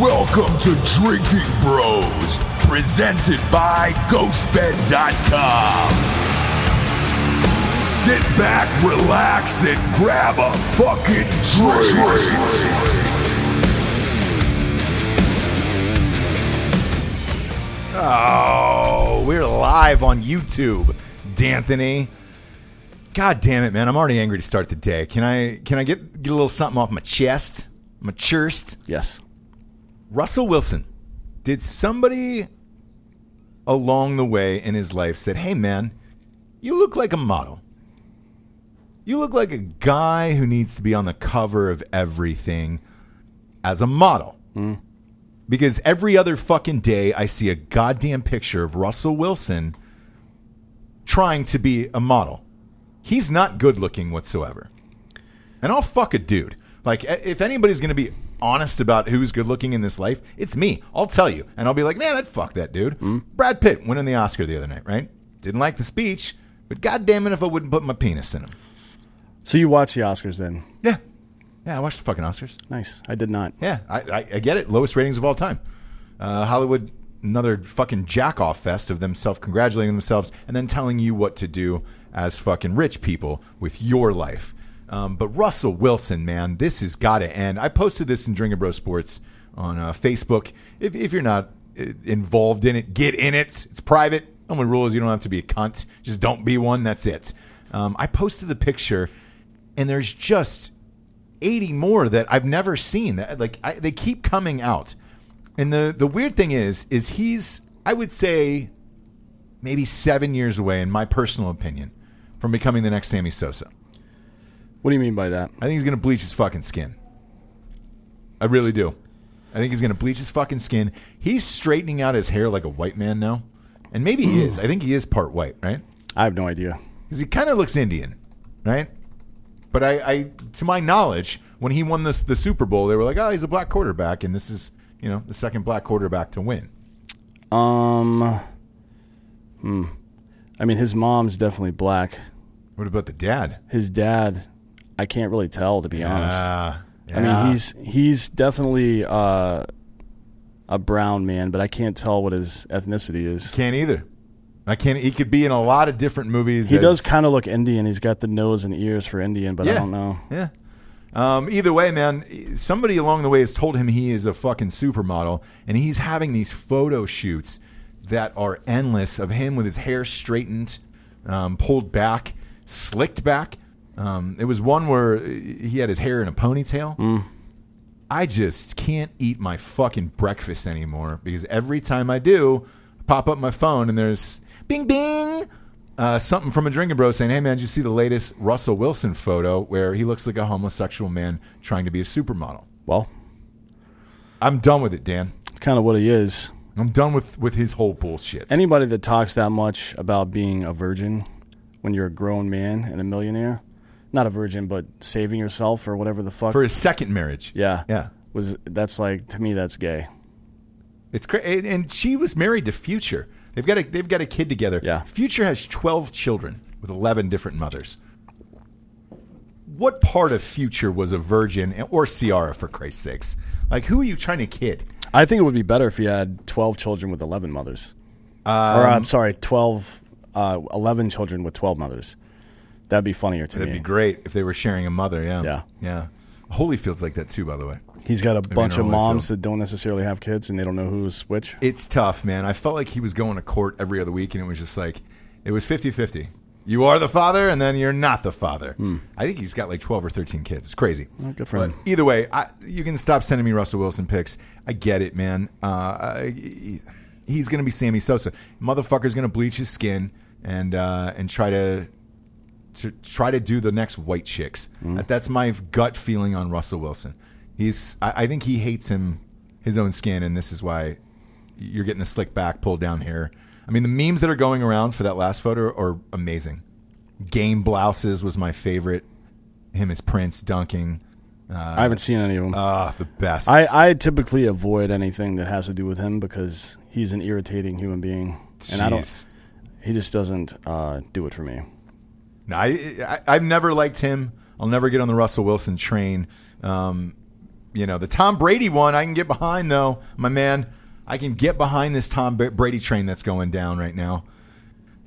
Welcome to Drinking Bros, presented by GhostBed.com. Sit back, relax, and grab a fucking drink. Oh, we're live on YouTube, D'Anthony. God damn it, man! I'm already angry to start the day. Can I? Can I get get a little something off my chest, my chest? Yes. Russell Wilson. Did somebody along the way in his life said, "Hey, man, you look like a model. You look like a guy who needs to be on the cover of everything as a model." Hmm. Because every other fucking day I see a goddamn picture of Russell Wilson trying to be a model. He's not good looking whatsoever. And I'll fuck a dude. Like, if anybody's going to be honest about who's good looking in this life, it's me. I'll tell you. And I'll be like, man, I'd fuck that dude. Brad Pitt winning the Oscar the other night, right? Didn't like the speech, but god damn it if I wouldn't put my penis in him. So you watch the Oscars then? Yeah. Yeah, I watched the fucking Oscars. Nice. I did not. Yeah, I, I, I get it. Lowest ratings of all time. Uh, Hollywood, another fucking jack off fest of them self congratulating themselves and then telling you what to do as fucking rich people with your life. Um, but Russell Wilson, man, this has got to end. I posted this in Drinking Bro Sports on uh, Facebook. If, if you're not uh, involved in it, get in it. It's private. Only rule is you don't have to be a cunt. Just don't be one. That's it. Um, I posted the picture, and there's just 80 more that I've never seen. That like I, they keep coming out. And the the weird thing is is he's I would say maybe 7 years away in my personal opinion from becoming the next Sammy Sosa. What do you mean by that? I think he's going to bleach his fucking skin. I really do. I think he's going to bleach his fucking skin. He's straightening out his hair like a white man now. And maybe he is. I think he is part white, right? I have no idea. because he kind of looks Indian, right? But I, I, to my knowledge, when he won this the Super Bowl, they were like, "Oh, he's a black quarterback," and this is, you know, the second black quarterback to win. Um. Hmm. I mean, his mom's definitely black. What about the dad? His dad, I can't really tell to be honest. Ah, I mean, he's he's definitely uh, a brown man, but I can't tell what his ethnicity is. can't either. I can't. He could be in a lot of different movies. He as- does kind of look Indian. He's got the nose and ears for Indian, but I Yeah. don't know. Yeah. Um, either way, man, somebody along the way has told him he is a fucking supermodel, and he's having these photo shoots that are endless of him with his hair straightened, um, pulled back, slicked back. Um, it was one where he had his hair in a ponytail. I just can't eat my fucking breakfast anymore because every time I do, I pop up my phone and there's bing bing uh, something from a drinking bro saying, "Hey man, did you see the latest Russell Wilson photo where he looks like a homosexual man trying to be a supermodel?" Well, I'm done with it, Dan. it's kind of what he is. I'm done with with his whole bullshit. Anybody that talks that much about being a virgin when you're a grown man and a millionaire, not a virgin, but saving yourself or whatever the fuck. for his second marriage, yeah, yeah, was that's like to me that's gay. it's crazy. And she was married to Future. They've got a they've got a kid together. Yeah. Future has 12 children with 11 different mothers. What part of Future was a virgin or Ciara for Christ's sakes? Like, who are you trying to kid? I think it would be better if he had 12 children with 11 mothers. or I'm sorry, 12 uh, 11 children with 12 mothers. That'd be funnier to That'd me. be great if they were sharing a mother. Yeah, Yeah. yeah. Holyfield's like that too, by the way. He's got a bunch of Holyfield. moms that don't necessarily have kids and they don't know who's which. It's tough, man. I felt like he was going to court every other week, and it was just like it was 50-50. You are the father, and then you're not the father. I think he's got like twelve or thirteen kids. It's crazy. Hmm. good for But him. Either way, I, you can stop sending me Russell Wilson pics. I get it, man. Uh, I- he's going to be Sammy Sosa. Motherfucker's going to bleach his skin and uh, and try to to try to do the next white chicks. That, that's my gut feeling on Russell Wilson. He's I, I think he hates him his own skin, and this is why you're getting the slick back, pulled down here. I mean, the memes that are going around for that last photo are amazing. Game blouses was my favorite. Him as Prince dunking. I haven't seen any of them. Ah, the best. I, I typically avoid anything that has to do with him because he's an irritating human being, and I don't. He just doesn't uh, do it for me. No, I, I I've never liked him. I'll never get on the Russell Wilson train. Um, you know, the Tom Brady one I can get behind though, my man. I can get behind this Tom Brady train that's going down right now.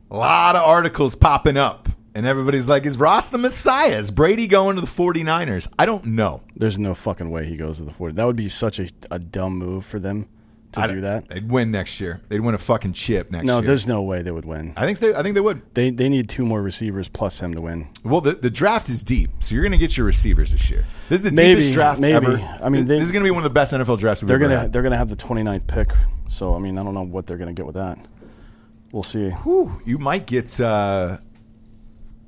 A lot of articles popping up, and everybody's like, "Is Ross the Messiah? Is Brady going to the 49ers?" I don't know. There's no fucking way he goes to the 40. That would be such a, a dumb move for them to I do that. They'd win next year. They'd win a fucking chip next No, year. No, there's no way they would win. I think they. I think they would. They they need two more receivers plus him to win. Well, the, the draft is deep, so you're going to get your receivers this year. This is the Maybe, deepest draft maybe. ever. I mean, this, they- this is going to be one of the best NFL drafts we've They're ever gonna had. they're gonna have the 29th pick. So I mean, I don't know what they're gonna get with that. We'll see. Whew, you might get. Uh,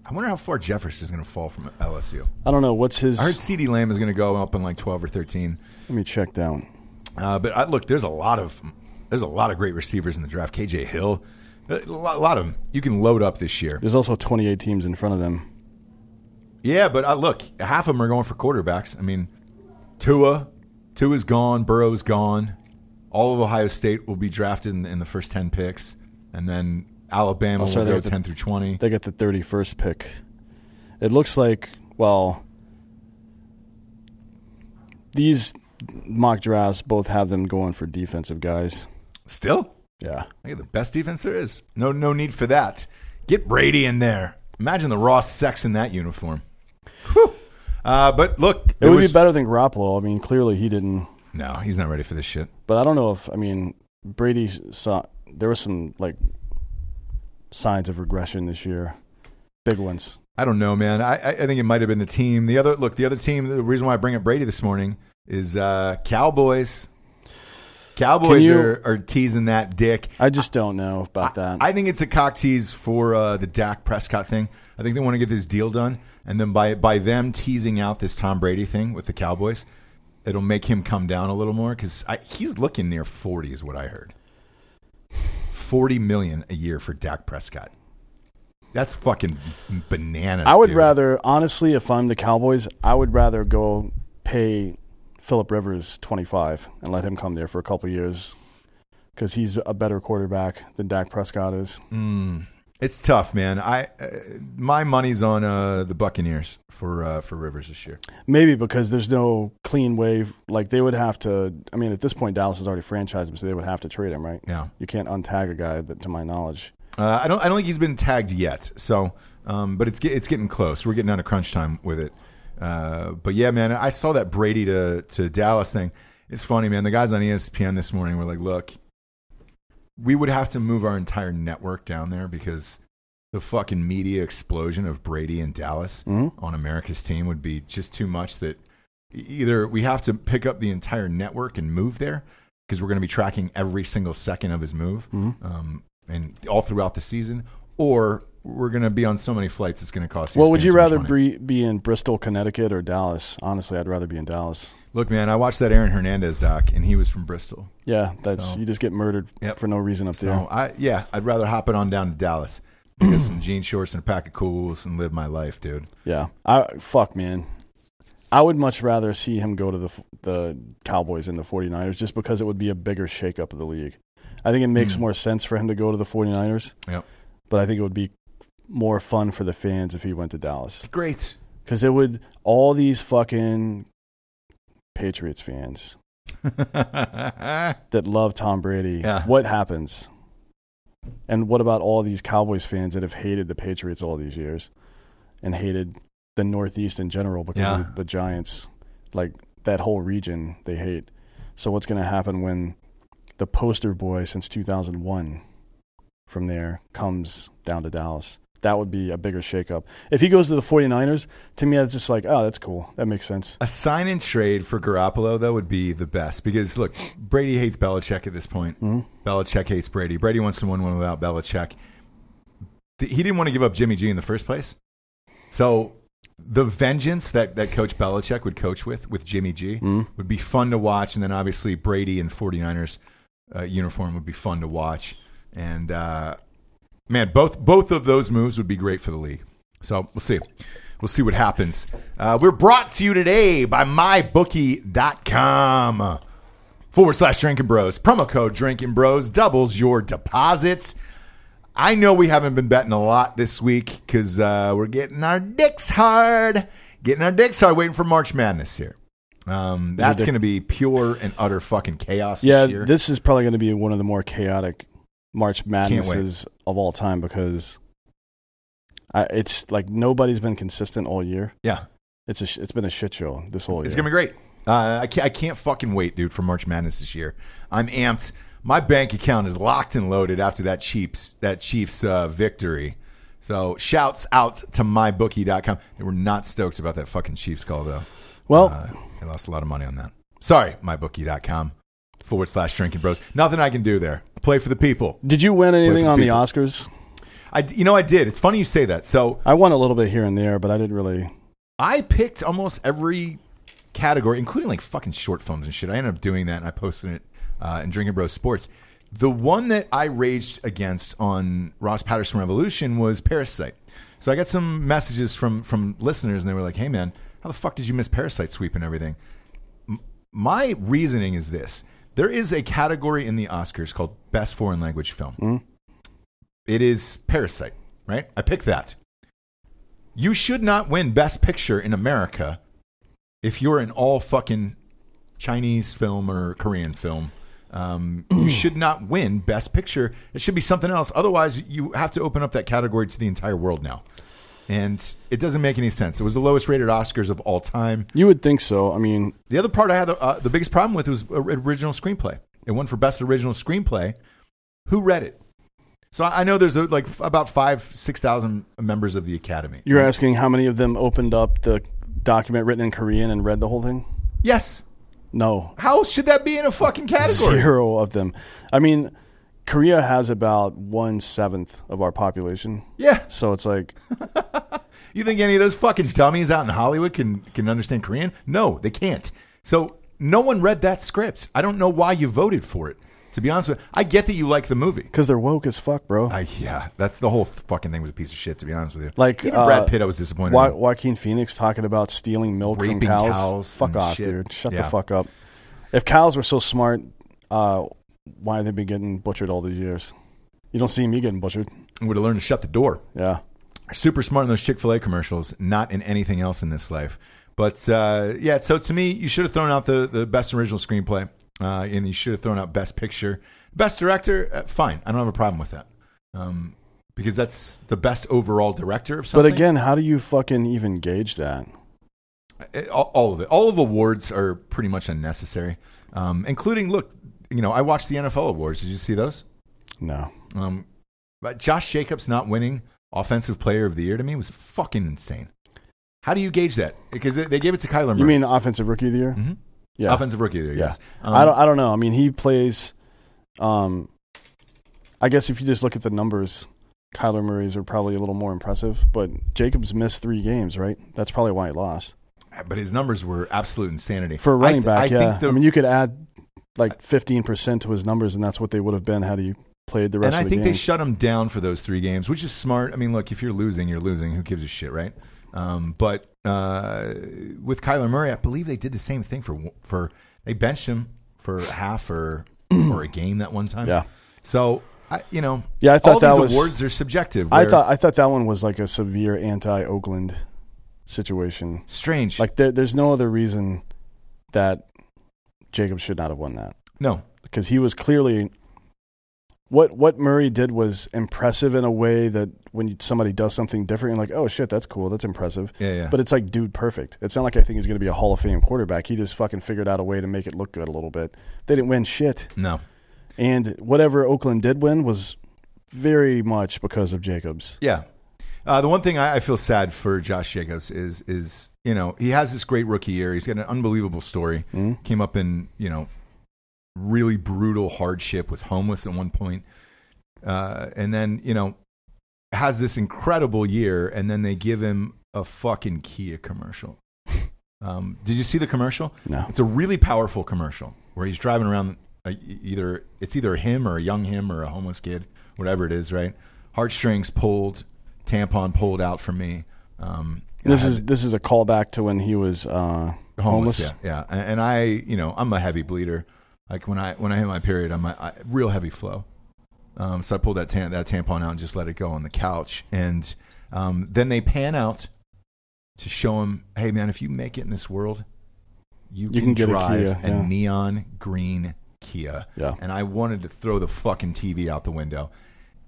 I wonder how far Jefferson is going to fall from LSU. I don't know what's his. I heard CeeDee Lamb is going to go up in like 12 or 13. let me check down. Uh, but I, look, there's a lot of there's a lot of great receivers in the draft. KJ Hill, a lot, a lot of them you can load up this year. There's also 28 teams in front of them. Yeah, but uh, look, half of them are going for quarterbacks. I mean, Tua, Tua's gone, Burrow's gone. All of Ohio State will be drafted in, in the first ten picks, and then Alabama Oh, sorry, will go got the- ten through twenty. They get the 31st pick. It looks like well, these mock drafts both have them going for defensive guys. Still, Yeah. I get the best defense there is. No, no need for that. Get Brady in there. Imagine the raw sex in that uniform. Whew. Uh, but look, It would was- be better than Garoppolo. I mean, clearly he didn't. No, he's not ready for this shit. But I don't know if I mean Brady saw there were some like signs of regression this year, big ones. I don't know, man. I I think it might have been the team. The other look, the other team. The reason why I bring up Brady this morning is uh, Cowboys. Cowboys you- are, are teasing that dick. I just don't know about that. I think it's a cock tease for uh, the Dak Prescott thing. I think they want to get this deal done, and then by by them teasing out this Tom Brady thing with the Cowboys, it'll make him come down a little more because he's looking near forty, is what I heard. Forty million a year for Dak Prescott. That's fucking bananas. I would dude. rather, honestly, if I'm the Cowboys, I would rather go pay Philip Rivers 25 and let him come there for a couple years because he's a better quarterback than Dak Prescott is. It's tough, man. I uh, my money's on uh, the Buccaneers for uh, for Rivers this year. Maybe because there's no clean way. Like they would have to. I mean, at this point, Dallas has already franchised him, so they would have to trade him, right? Yeah. You can't untag a guy that, to my knowledge. Uh, I don't. I don't think he's been tagged yet. So, um, but it's it's getting close. We're getting down to crunch time with it. Uh, but yeah, man, I saw that Brady to to Dallas thing. It's funny, man. The guys on ESPN this morning were like, "Look, we would have to move our entire network down there because the fucking media explosion of Brady and Dallas Mhm. on America's team would be just too much. That either we have to pick up the entire network and move there because we're going to be tracking every single second of his move, um, and all throughout the season, or we're going to be on so many flights it's going to cost. You. Well, would you rather be, be in Bristol, Connecticut, or Dallas? Honestly, I'd rather be in Dallas. Look, man, I watched that Aaron Hernandez doc, and he was from Bristol. Yeah, that's So- you just get murdered Yep. for no reason up there. So I, yeah, I'd rather hop it on down to Dallas, get some jean shorts and a pack of cools, and live my life, dude. Yeah, I fuck man. I would much rather see him go to the the Cowboys and the 49ers just because it would be a bigger shakeup of the league. I think it makes hmm. more sense for him to go to the 49ers, Yep. but I think it would be more fun for the fans if he went to Dallas Great. because it would all these fucking Patriots fans that love Tom Brady. Yeah. What happens? And what about all these Cowboys fans that have hated the Patriots all these years and hated the Northeast in general because Yeah. of the Giants? Like that whole region they hate. So what's going to happen when the poster boy since 2001 from there comes down to Dallas? That would be a bigger shakeup. If he goes to the 49ers, to me that's just like, oh, that's cool. That makes sense. A sign and trade for Garoppolo that would be the best because look, Brady hates Belichick at this point. Belichick hates Brady. Brady wants to win one without Belichick. He didn't want to give up Jimmy G in the first place, so the vengeance that, that Coach Belichick would coach with with Jimmy G would be fun to watch, and then obviously Brady in 49ers uh, uniform would be fun to watch, and uh, man, both both of those moves would be great for the league. So we'll see. We'll see what happens. Uh, we're brought to you today by mybookie.com forward slash drinking bros. Promo code drinking bros doubles your deposits. I know we haven't been betting a lot this week because uh, we're getting our dicks hard. Getting our dicks hard, waiting for March Madness here. Um, that's going to be pure and utter fucking chaos. Yeah, this year. this is probably going to be one of the more chaotic March. Madnesses of all time because I, it's like nobody's been consistent all year. yeah, It's a it's been a shit show this whole year. it's going to be great. Uh, I can't, I can't fucking wait, dude, for March Madness this year. I'm amped. My bank account is locked and loaded after that Chiefs that Chiefs uh, victory. So shouts out to mybookie.com. They were not stoked about that fucking Chiefs call though. well, Uh, they lost a lot of money on that. Sorry, mybookie.com forward slash drinking bros. Nothing I can do there. Play for the people. did you win anything the on the people. Oscars? I, you know, I did. It's funny you say that. So I won a little bit here and there, but I didn't really. I picked almost every category, including like fucking short films and shit. I ended up doing that and I posted it uh, in Drinking Bros Sports. The one that I raged against on Ross Patterson Revolution was Parasite. So I got some messages from from listeners and they were like, "Hey man, how the fuck did you miss Parasite sweep and everything?" M- my reasoning is this: there is a category in the Oscars called Best Foreign Language Film. It is Parasite, right? I picked that. You should not win Best Picture in America if you're an all fucking Chinese film or Korean film. Um, you should not win Best Picture. It should be something else. Otherwise, you have to open up that category to the entire world now. And it doesn't make any sense. It was the lowest rated Oscars of all time. You would think so. I mean, The other part I had uh, the biggest problem with was original screenplay. It won for best original screenplay. Who read it? So I know there's uh like f- about five, six thousand members of the Academy. you're asking how many of them opened up the document written in Korean and read the whole thing? Yes. No, How should that be in a fucking category? zero of them. I mean, Korea has about one seventh of our population, Yeah. so it's like You think any of those fucking dummies out in Hollywood can can understand Korean? No, they can't. So no one read that script. I don't know why you voted for it. To be honest with you, I get that you like the movie. because they're woke as fuck, bro. I, yeah, that's the whole fucking thing was a piece of shit. To be honest with you, Like, even Brad uh, Pitt, I was disappointed. Wa- in. Joaquin Phoenix talking about stealing milk Raping from cows. cows fuck and off, shit. dude. Shut Yeah. the fuck up. If cows were so smart, uh, why have they been getting butchered all these years? You don't see me getting butchered. Would have learned to shut the door. Yeah. super smart in those Chick Fil A commercials, not in anything else in this life. But uh, yeah, so to me, you should have thrown out the the best original screenplay, uh, and you should have thrown out best picture, best director. Uh, fine, I don't have a problem with that, um, because that's the best overall director of But again, how do you fucking even gauge that? It- all, all of it, all of awards are pretty much unnecessary, um, including look. You know, I watched the NFL awards. Did you see those? No. Um, but Josh Jacobs not winning Offensive Player of the Year to me was fucking insane. How do you gauge that? Because they gave it to Kyler Murray. You mean offensive rookie of the year? Mhm. Yeah. offensive rookie of the year? Yeah. Yes. Um, I don't. I don't know. I mean, he plays. Um, I guess if you just look at the numbers, Kyler Murray's are probably a little more impressive. But Jacobs missed three games, right? That's probably why he lost. but his numbers were absolute insanity For a running th- back, I yeah. Think the, I mean, you could add like fifteen percent to his numbers, and that's what they would have been had he played the rest and I of the think they shut him down for those three games, which is smart. I mean, look, if you're losing, you're losing. Who gives a shit, right? Um, but uh, with Kyler Murray, I believe they did the same thing for for they benched him for half or or a game that one time. Yeah. So I, you know, Yeah, I thought all that these was- awards are subjective. I thought I thought that one was like a severe anti-Oakland situation. strange. Like there, there's no other reason that Jacobs should not have won that no, because he was clearly what what Murray did was impressive in a way that when somebody does something different, you're like, oh shit, that's cool, that's impressive. yeah, yeah. But it's like dude perfect. It's not like I think he's going to be a Hall of Fame quarterback. He just fucking figured out a way to make it look good a little bit. They didn't win shit, no, and whatever Oakland did win was very much because of Jacobs. Yeah. Uh, the one thing I, I feel sad for Josh Jacobs is is you know he has this great rookie year. He's got an unbelievable story. Mhm. Came up in you know really brutal hardship. Was homeless at one point, uh, and then you know has this incredible year. And then they give him a fucking Kia commercial. Um, did you see the commercial? No. It's a really powerful commercial where he's driving around. Uh, e- either it's either him or a young him or a homeless kid, whatever it is, right? Heartstrings pulled, tampon pulled out from me. Um, This is this is a callback to when he was uh, homeless, homeless. yeah, yeah. And, I, you know, I'm a heavy bleeder. Like when I when I hit my period, I'm a I, real heavy flow. Um, so I pulled that tam- that tampon out and just let it go on the couch, and um, then they pan out to show him, hey man, if you make it in this world, you, You can, can get a drive Kia, yeah. neon green Kia. Yeah. And I wanted to throw the fucking TV out the window.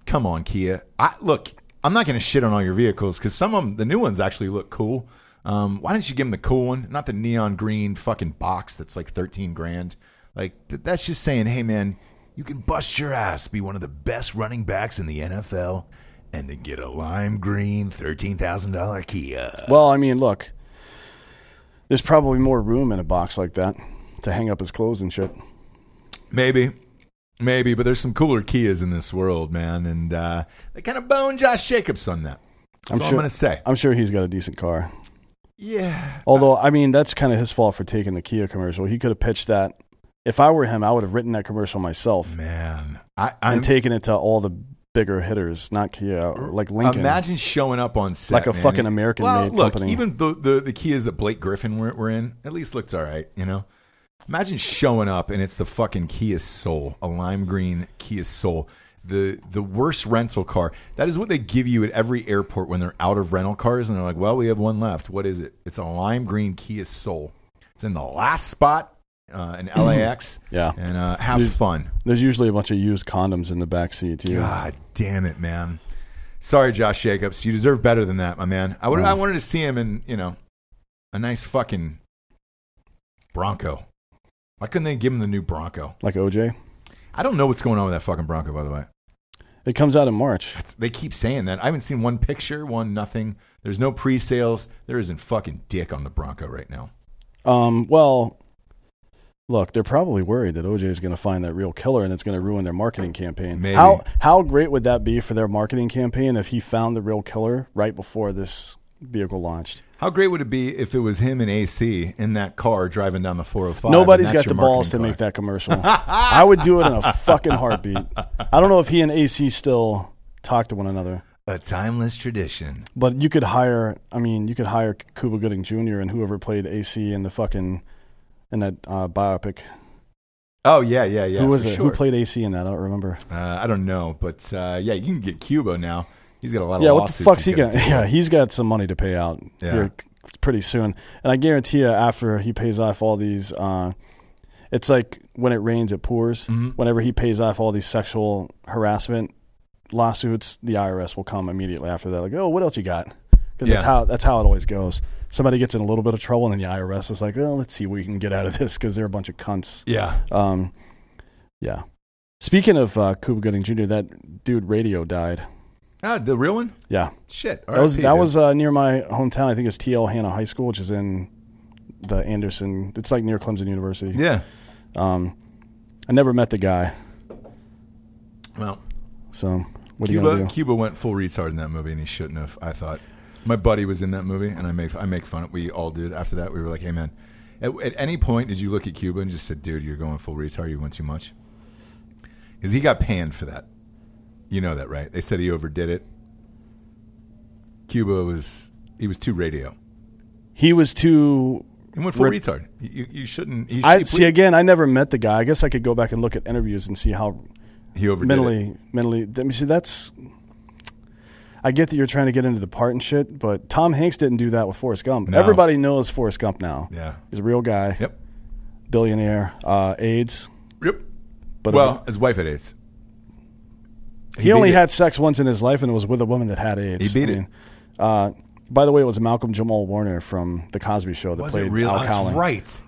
Come on, Kia. I look. I'm not going to shit on all your vehicles because some of them, the new ones, actually look cool. Um, why don't you give them the cool one, not the neon green fucking box that's like 13 grand? Like th- that's just saying, hey man, you can bust your ass, be one of the best running backs in the NFL, and then get a lime green thirteen thousand dollar Kia. Well, I mean, look, there's probably more room in a box like that to hang up his clothes and shit. Maybe. Maybe, but there's some cooler Kias in this world, man, and uh, they kind of bone Josh Jacobs on that. That's I'm all sure- I'm going to say. I'm sure he's got a decent car. Yeah. Although, I mean, that's kind of his fault for taking the Kia commercial. He could have pitched that. If I were him, I would have written that commercial myself man, I, I'm and taken it to all the bigger hitters, not Kia, like Lincoln. Imagine showing up on set Like a man. fucking American-made well, look, company. Even the, the the Kias that Blake Griffin were, were in, at least looks all right. You know, imagine showing up and it's the fucking Kia Soul, a lime green Kia Soul, the the worst rental car. That is what they give you at every airport when they're out of rental cars, and they're like, "Well, we have one left. What is it? It's a lime green Kia Soul. It's in the last spot." Uh, in LAX, Yeah. and uh, have There's- fun. There's usually a bunch of used condoms in the back seat too. God damn it, man. Sorry, Josh Jacobs. You deserve better than that, my man. I would. I wanted to see him in, you know, a nice fucking Bronco. Why couldn't they give him the new Bronco? Like OJ. I don't know what's going on with that fucking Bronco, by the way. It comes out in March. That's, they keep saying that. I haven't seen one picture, one nothing. There's no pre-sales. There isn't fucking dick on the Bronco right now. Um, well, look, they're probably worried that OJ is going to find that real killer and it's going to ruin their marketing campaign. Maybe. How how great would that be for their marketing campaign if he found the real killer right before this vehicle launched? How great would it be if it was him and AC in that car driving down the 405? Nobody's got the balls to marketing make that commercial. I would do it in a fucking heartbeat. I don't know if he and AC still talk to one another. A timeless tradition. But you could hire, I mean, you could hire Cuba Gooding Jr. and whoever played AC in the fucking in that uh, biopic. Oh yeah, yeah, yeah. Who was it? Sure. Who played AC in that? I don't remember. Uh, I don't know, but uh, yeah, you can get Cuba now. He's got a lot of Yeah, what the fuck's he got? Yeah, he's got some money to pay out Yeah. here pretty soon. And I guarantee you, after he pays off all these, uh, it's like when it rains, it pours. Mhm. Whenever he pays off all these sexual harassment lawsuits, the IRS will come immediately after that. Like, oh, what else you got? Because that's how that's how it always goes. Somebody gets in a little bit of trouble, and then the IRS is like, well, let's see what we can get out of this because they're a bunch of cunts. Yeah. Um, yeah. Speaking of uh, Cuba Gooding Jr., that dude Radio died. Ah, the real one? Yeah, Shit. that was that was uh, near my hometown. I think it's TL Hanna High School, which is in the Anderson. It's like near Clemson University. Yeah. Um, I never met the guy, Well, so what are you gonna Cuba do? Cuba went full retard in that movie, and he shouldn't have. I thought. My buddy was in that movie, and I make I make fun. Of it. We all did. After that, we were like, "Hey, man." At, at any point, did you look at Cuba and just said, "Dude, you're going full retard. You went too much"? Because he got panned for that. You know that, right? They said he overdid it. Cuba was he was too radio. He was too. He went full Re- retard. You, you shouldn't. He, I see again. I never met the guy. I guess I could go back and look at interviews and see how He overdid it. mentally mentally. Let me see. That's. I get that you're trying to get into the part and shit, but Tom Hanks didn't do that with Forrest Gump. No. Everybody knows Forrest Gump now. Yeah. He's a real guy, Yep. billionaire, uh, AIDS. Yep. But well, his wife had AIDS. He, only it. had sex once in his life, and it was with a woman that had AIDS. He beat I it. uh, by the way, it was Malcolm Jamal Warner from The Cosby Show that Was played it real? Al That's Cowling. right.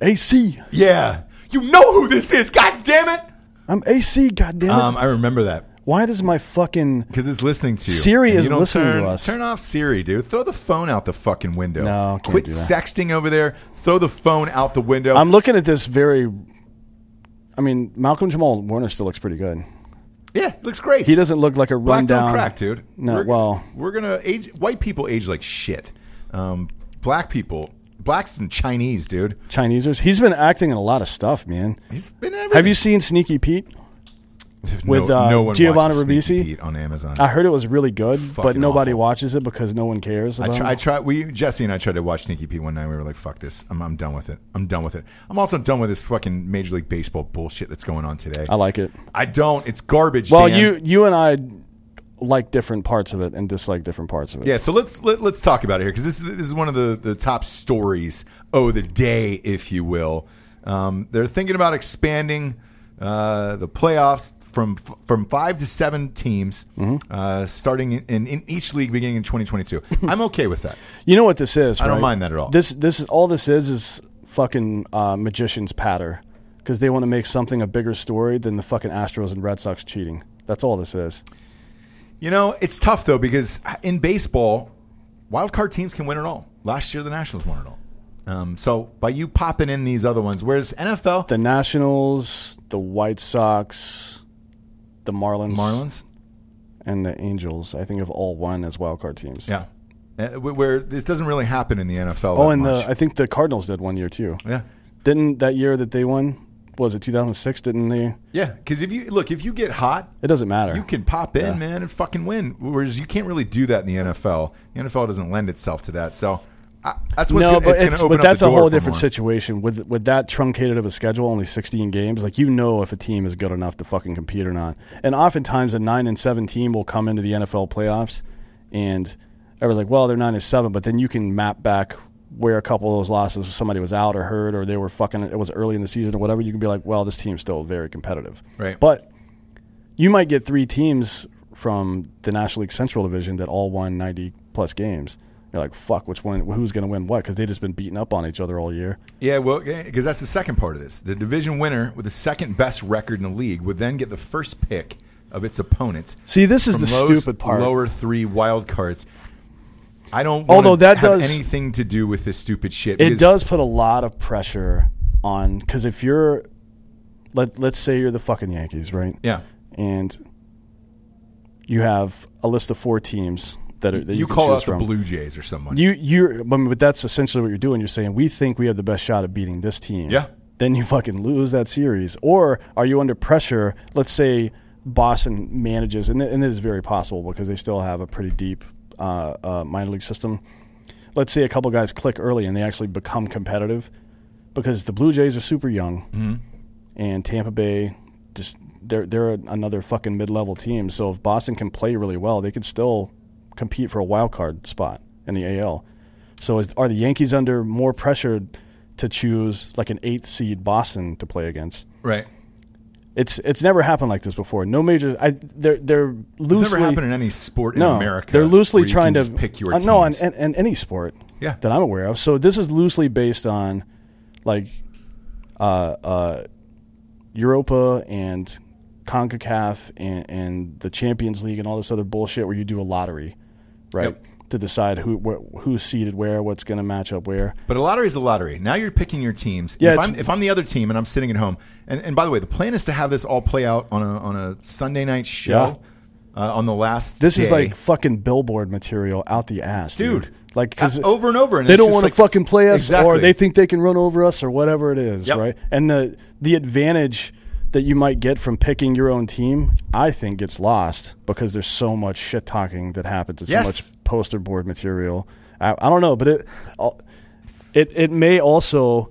AC. Yeah. You know who this is. God damn it. I'm AC. God damn it. Um, I remember that Why does my fucking because it's listening to you. Siri is you don't listening to us. Turn off Siri, dude. Throw the phone out the fucking window. No, can't Quit do that. sexting over there. Throw the phone out the window. I'm looking at this very. I mean, Malcolm Jamal Warner still looks pretty good. Yeah, looks great. He doesn't look like a Black rundown. don't crack, dude. No, we're, well- we're gonna age. White people age like shit. Um, black people, blacks and Chinese, dude. Chinesers. He's been acting in a lot of stuff, man. He's been. in Have you seen Sneaky Pete? with, no, uh, no one Giovanni Ribisi? On Amazon. I heard it was really good, but nobody awful. watches it because no one cares. I try, I try. We Jesse and I tried to watch Sneaky Pete one night. We were like, "Fuck this! I'm, I'm done with it. I'm done with it. I'm also done with this fucking Major League Baseball bullshit that's going on today. I like it. I don't. It's garbage. Well, Dan. you you and I like different parts of it and dislike different parts of it. Yeah, so let's let, let's talk about it here because this, this is one of the, the top stories oh the day, if you will. Um, they're thinking about expanding uh, the playoffs from from five to seven teams, Mm-hmm. uh, starting in, in each league beginning in 2022. I'm okay with that. You know what this is? I don't mind that at all. This this is all this is is fucking uh, magician's patter because they want to make something a bigger story than the fucking Astros and Red Sox cheating. That's all this is. You know, it's tough though because in baseball, wild card teams can win it all. Last year, the Nationals won it all. Um, so by you popping in these other ones, whereas NFL, The Nationals, the White Sox, the Marlins, Marlins, and the Angels, I think have all won as wild card teams. yeah, uh, where this doesn't really happen in the NFL. Oh, and much. the I think the Cardinals did one year too. yeah. Didn't that year that they won? Was it 2006? Didn't they? Yeah, because if you look, if you get hot, It doesn't matter. you can pop in, Yeah. man, and fucking win. Whereas you can't really do that in the NFL. The NFL doesn't lend itself to that. So I, that's what's no, gonna, but it's, it's, but that's a whole different more. situation with with that truncated of a schedule, only 16 games. Like you know if a team is good enough to fucking compete or not. And oftentimes a nine and seven team will come into the NFL playoffs, and everyone's like, well, they're nine and seven, but then you can map back where a couple of those losses, somebody was out or hurt, or they were fucking. It was early in the season or whatever. You can be like, well, this team's still very competitive. Right. But you might get three teams from the National League Central Division that all won 90 plus games. You're like, fuck, which one? Who's going to win what? Because they just been beating up on each other all year. Yeah, well, because that's the second part of this. The division winner with the second best record in the league would then get the first pick of its opponents. See, this is the stupid part. Lower three wild cards. I don't. Although that have does- anything to do with this stupid shit. It does put a lot of pressure on because if you're, let let's say you're the fucking Yankees, right? Yeah. And you have a list of four teams that are that you, You, call out from. the Blue Jays or someone. You you but that's essentially what you're doing. You're saying we think we have the best shot at beating this team. Yeah. Then you fucking lose that series. Or are you under pressure? Let's say Boston manages, and and it is very possible because they still have a pretty deep uh, uh, minor league system. Let's say a couple guys click early and they actually become competitive because the Blue Jays are super young, Mm-hmm. and Tampa Bay just they're they're another fucking mid level team. So if Boston can play really well, they could still compete for a wild card spot in the AL. So is, are the Yankees under more pressure to choose like an eighth seed Boston to play against? right. It's it's never happened like this before. No major. I they're they're It's loosely never happened in any sport in no America. They're loosely trying to pick your uh, no teams. in, in any sport Yeah. that I'm aware of. So this is loosely based on like uh, uh, Europa and CONCACAF and, and the Champions League and all this other bullshit where you do a lottery, right? Yep. To decide who wh- who's seated where, what's going to match up where. But a lottery is a lottery. Now you're picking your teams. Yeah, if I'm, if I'm the other team and I'm sitting at home, and, and by the way, the plan is to have this all play out on a on a Sunday night show uh, on the last. This is like fucking billboard material out the ass, dude. Dude. Like because Uh, over and over, and they don't want to like- fucking play us, or they think they can run over us, or whatever it is, Yep. right? And the the advantage that you might get from picking your own team, I think, gets lost because there's so much shit talking that happens and Yes. so much poster board material. I, I don't know, but it it it may also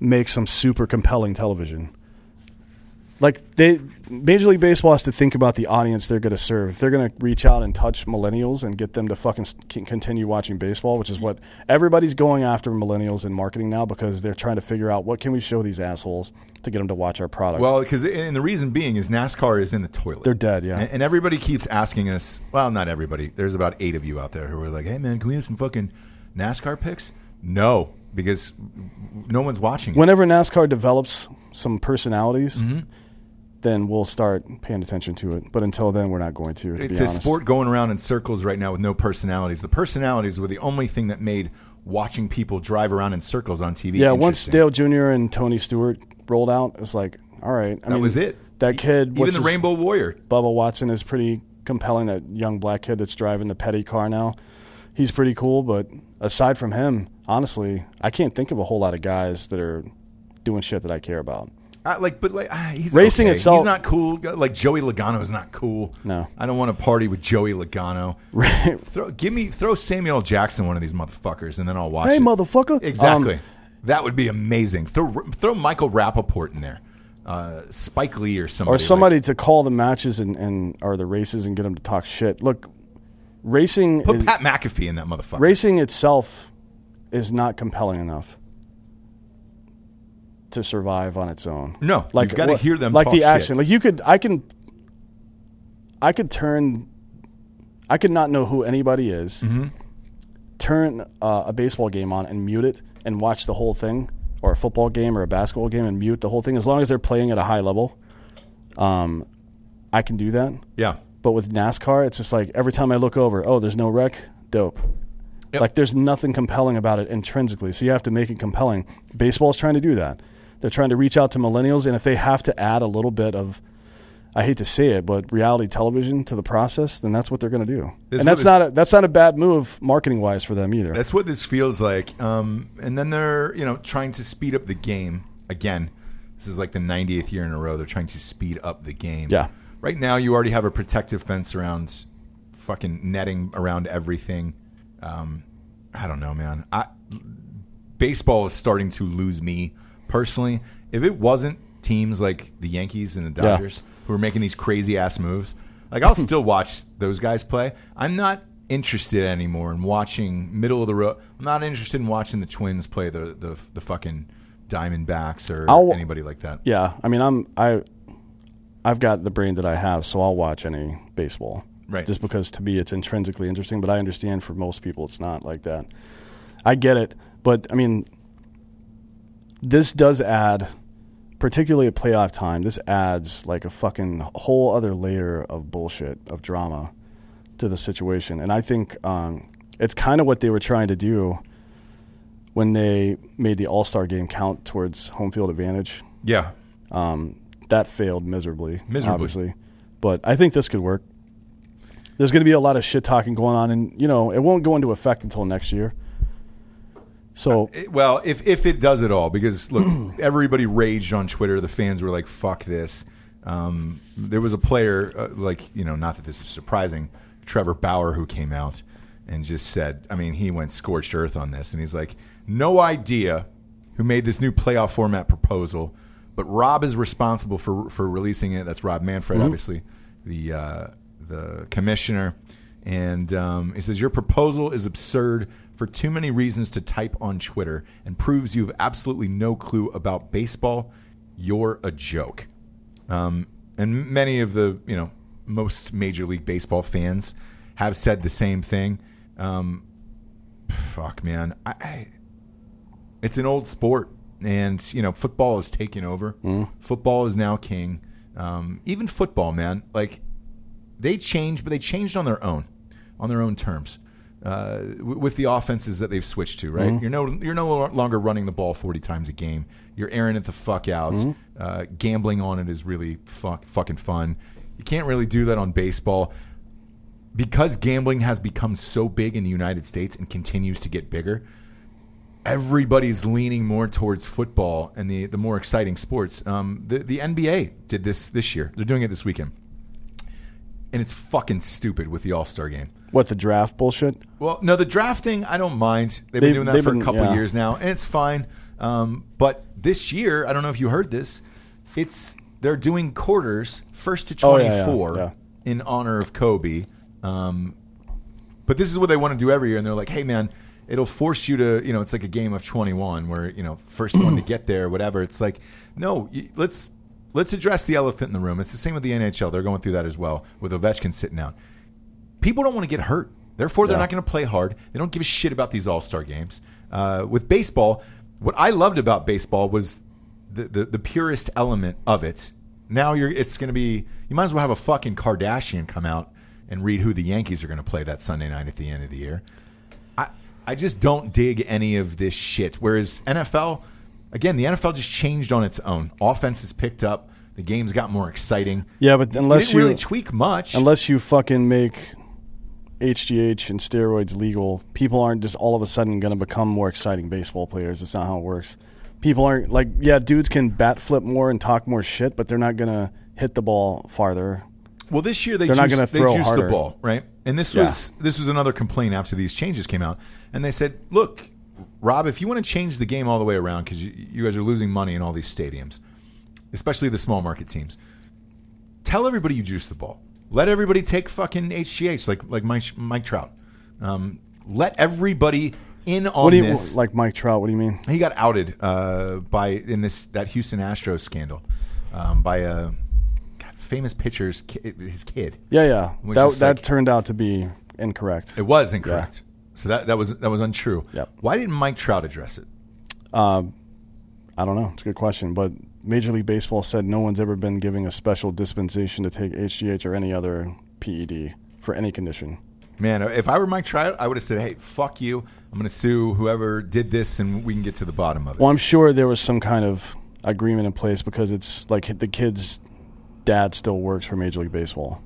make some super compelling television. Like they, Major League Baseball has to think about the audience they're going to serve. If they're going to reach out and touch millennials and get them to fucking continue watching baseball, which is what everybody's going after millennials in marketing now because they're trying to figure out what can we show these assholes to get them to watch our product. Well, because and the reason being is NASCAR is in the toilet. They're dead, yeah. And, and everybody keeps asking us. Well, not everybody. There's about eight of you out there who are like, "Hey, man, can we have some fucking NASCAR picks?" No, because no one's watching. it. Whenever NASCAR develops some personalities, Mm-hmm. Then we'll start paying attention to it. But until then, we're not going to. to it's be a honest. sport going around in circles right now with no personalities. The personalities were the only thing that made watching people drive around in circles on TV. Yeah, once. Dale Jr. and Tony Stewart rolled out, it was like, all right. I that mean, was it. That kid, even the his- Rainbow Warrior. Bubba Watson is pretty compelling. That young black kid that's driving the petty car now, he's pretty cool. But aside from him, honestly, I can't think of a whole lot of guys that are doing shit that I care about. I, like, but like, ah, he's Racing okay. itself- He's not cool. Like Joey Logano is not cool. No. I don't want to party with Joey Logano. Right. Throw, give me throw Samuel Jackson one of these motherfuckers, and then I'll watch. Hey, it. motherfucker. Exactly. Um, that would be amazing. Throw throw Michael Rapaport in there. uh, Spike Lee or somebody. or somebody to call the matches and, and or the races and get them to talk shit. Look, racing put is, Pat McAfee in that motherfucker. racing itself is not compelling enough to survive on its own. No, like you've gotta hear them Like the shit. action. Like you could, I can, I could turn, I could not know who anybody is. Mm-hmm. Turn uh, a baseball game on and mute it and watch the whole thing, or a football game or a basketball game and mute the whole thing as long as they're playing at a high level. Um, I can do that. Yeah. But with NASCAR, it's just like every time I look over, oh, there's no wreck, dope. Yep. Like there's nothing compelling about it intrinsically, so you have to make it compelling. Baseball's trying to do that. They're trying to reach out to millennials, and if they have to add a little bit of, I hate to say it, but reality television to the process, then that's what they're going to do. That's and that's not a, that's not a bad move marketing wise for them either. That's what this feels like. Um, and then they're, you know, trying to speed up the game again. This is like the 90th year in a row. They're trying to speed up the game. Yeah. Right now, you already have a protective fence around, fucking netting around everything. Um, I don't know, man. I, baseball is starting to lose me personally. If it wasn't teams like the Yankees and the. Dodgers who are making these crazy ass moves, like I'll hmm. still watch those guys play. I'm not interested anymore in watching middle of the road. I'm not interested in watching the Twins play the the, the fucking Diamondbacks or I'll- anybody like that. yeah, I mean, I'm I, I've got the brain that I have, so I'll watch any baseball. Right. Just because to me it's intrinsically interesting, but I understand for most people it's not like that. I get it, but I mean, this does add, particularly at playoff time, this adds like a fucking whole other layer of bullshit of drama to the situation, and I think um, it's kind of what they were trying to do when they made the All Star game count towards home field advantage. Yeah. Um, that failed miserably, Miserably. obviously. But I think this could work. There's going to be a lot of shit talking going on, and you know it won't go into effect until next year. So It- well, if if it does at all, because look, everybody raged on Twitter. The fans were like, "Fuck this." Um, there was a player, uh, like you know, not that this is surprising, Trevor Bauer, who came out and just said, I mean, he went scorched earth on this, and he's like, "No idea who made this new playoff format proposal, but Rob is responsible for for releasing it. That's Rob Manfred, obviously, the uh, the commissioner." And um, he says, Your proposal is absurd for too many reasons to type on Twitter and proves you have absolutely no clue about baseball. You're a joke. Um, and many of the, you know, most Major League Baseball fans have said the same thing. Um, fuck, man. I, I, it's an old sport. And, you know, football is taking over. Football is now king. Um, even football, man. Like, they changed, but they changed on their own, on their own terms, uh, with the offenses that they've switched to. Right, you're no you're no longer running the ball 40 times a game. You're airing it the fuck out. Uh, gambling on it is really fuck, fucking fun. You can't really do that on baseball because gambling has become so big in the United States and continues to get bigger. Everybody's leaning more towards football and the, the more exciting sports. Um, the the NBA did this this year. They're doing it this weekend and it's fucking stupid with the All Star game. what the draft bullshit? Well, no, the draft thing I don't mind. They've, They've- been doing that for a couple yeah. years now, and it's fine. Um, but this year, I don't know if you heard this. It's they're doing quarters first to Oh, twenty yeah, yeah, yeah. in honor of Kobe. Um, but this is what they want to do every year, and they're like, "Hey, man." It'll force you to, you know, it's like a game of 21 where, you know, first one to get there, whatever. It's like, no, let's let's address the elephant in the room. It's the same with the NHL. They're going through that as well with Ovechkin sitting out people don't want to get hurt. Therefore, they're Yeah. not going to play hard. They don't give a shit about these All Star games. Uh, with baseball, what I loved about baseball was the, the the purest element of it. Now you're it's going to be you might as well have a fucking Kardashian come out and read who the Yankees are going to play that Sunday night at the end of the year. I I just don't dig any of this shit. Whereas NFL, again, the NFL just changed on its own. Offense has picked up. The games got more exciting. Yeah, but unless didn't you really tweak much. unless you fucking make HGH and steroids legal, people aren't just all of a sudden going to become more exciting baseball players. That's not how it works. People aren't like, yeah, dudes can bat flip more and talk more shit, but they're not going to hit the ball farther. Well, this year they They're not gonna they throw juiced harder. the ball, right? And this Yeah. was this was another complaint after these changes came out, and they said, "Look, Rob, if you want to change the game all the way around because you, you guys are losing money in all these stadiums, especially the small market teams. Tell everybody you juice the ball. Let everybody take fucking HGH like like Mike, Mike Trout. Um, let everybody in on What do you this. like, Mike Trout? What do you mean? he got outed uh, by in this that Houston Astros scandal um, by a God, famous pitcher's ki- his kid. Yeah, yeah. That that like- turned out to be incorrect. It was incorrect. So that that was that was untrue. Yep. Why didn't Mike Trout address it? Uh, I don't know. It's a good question, but Major League Baseball said no one's ever been giving a special dispensation to take HGH or any other PED for any condition. Man, if I were Mike Trout, I would have said, "Hey, fuck you! I'm going to sue whoever did this, and we can get to the bottom of it." Well, I'm sure there was some kind of agreement in place because it's like the kid's dad still works for Major League Baseball.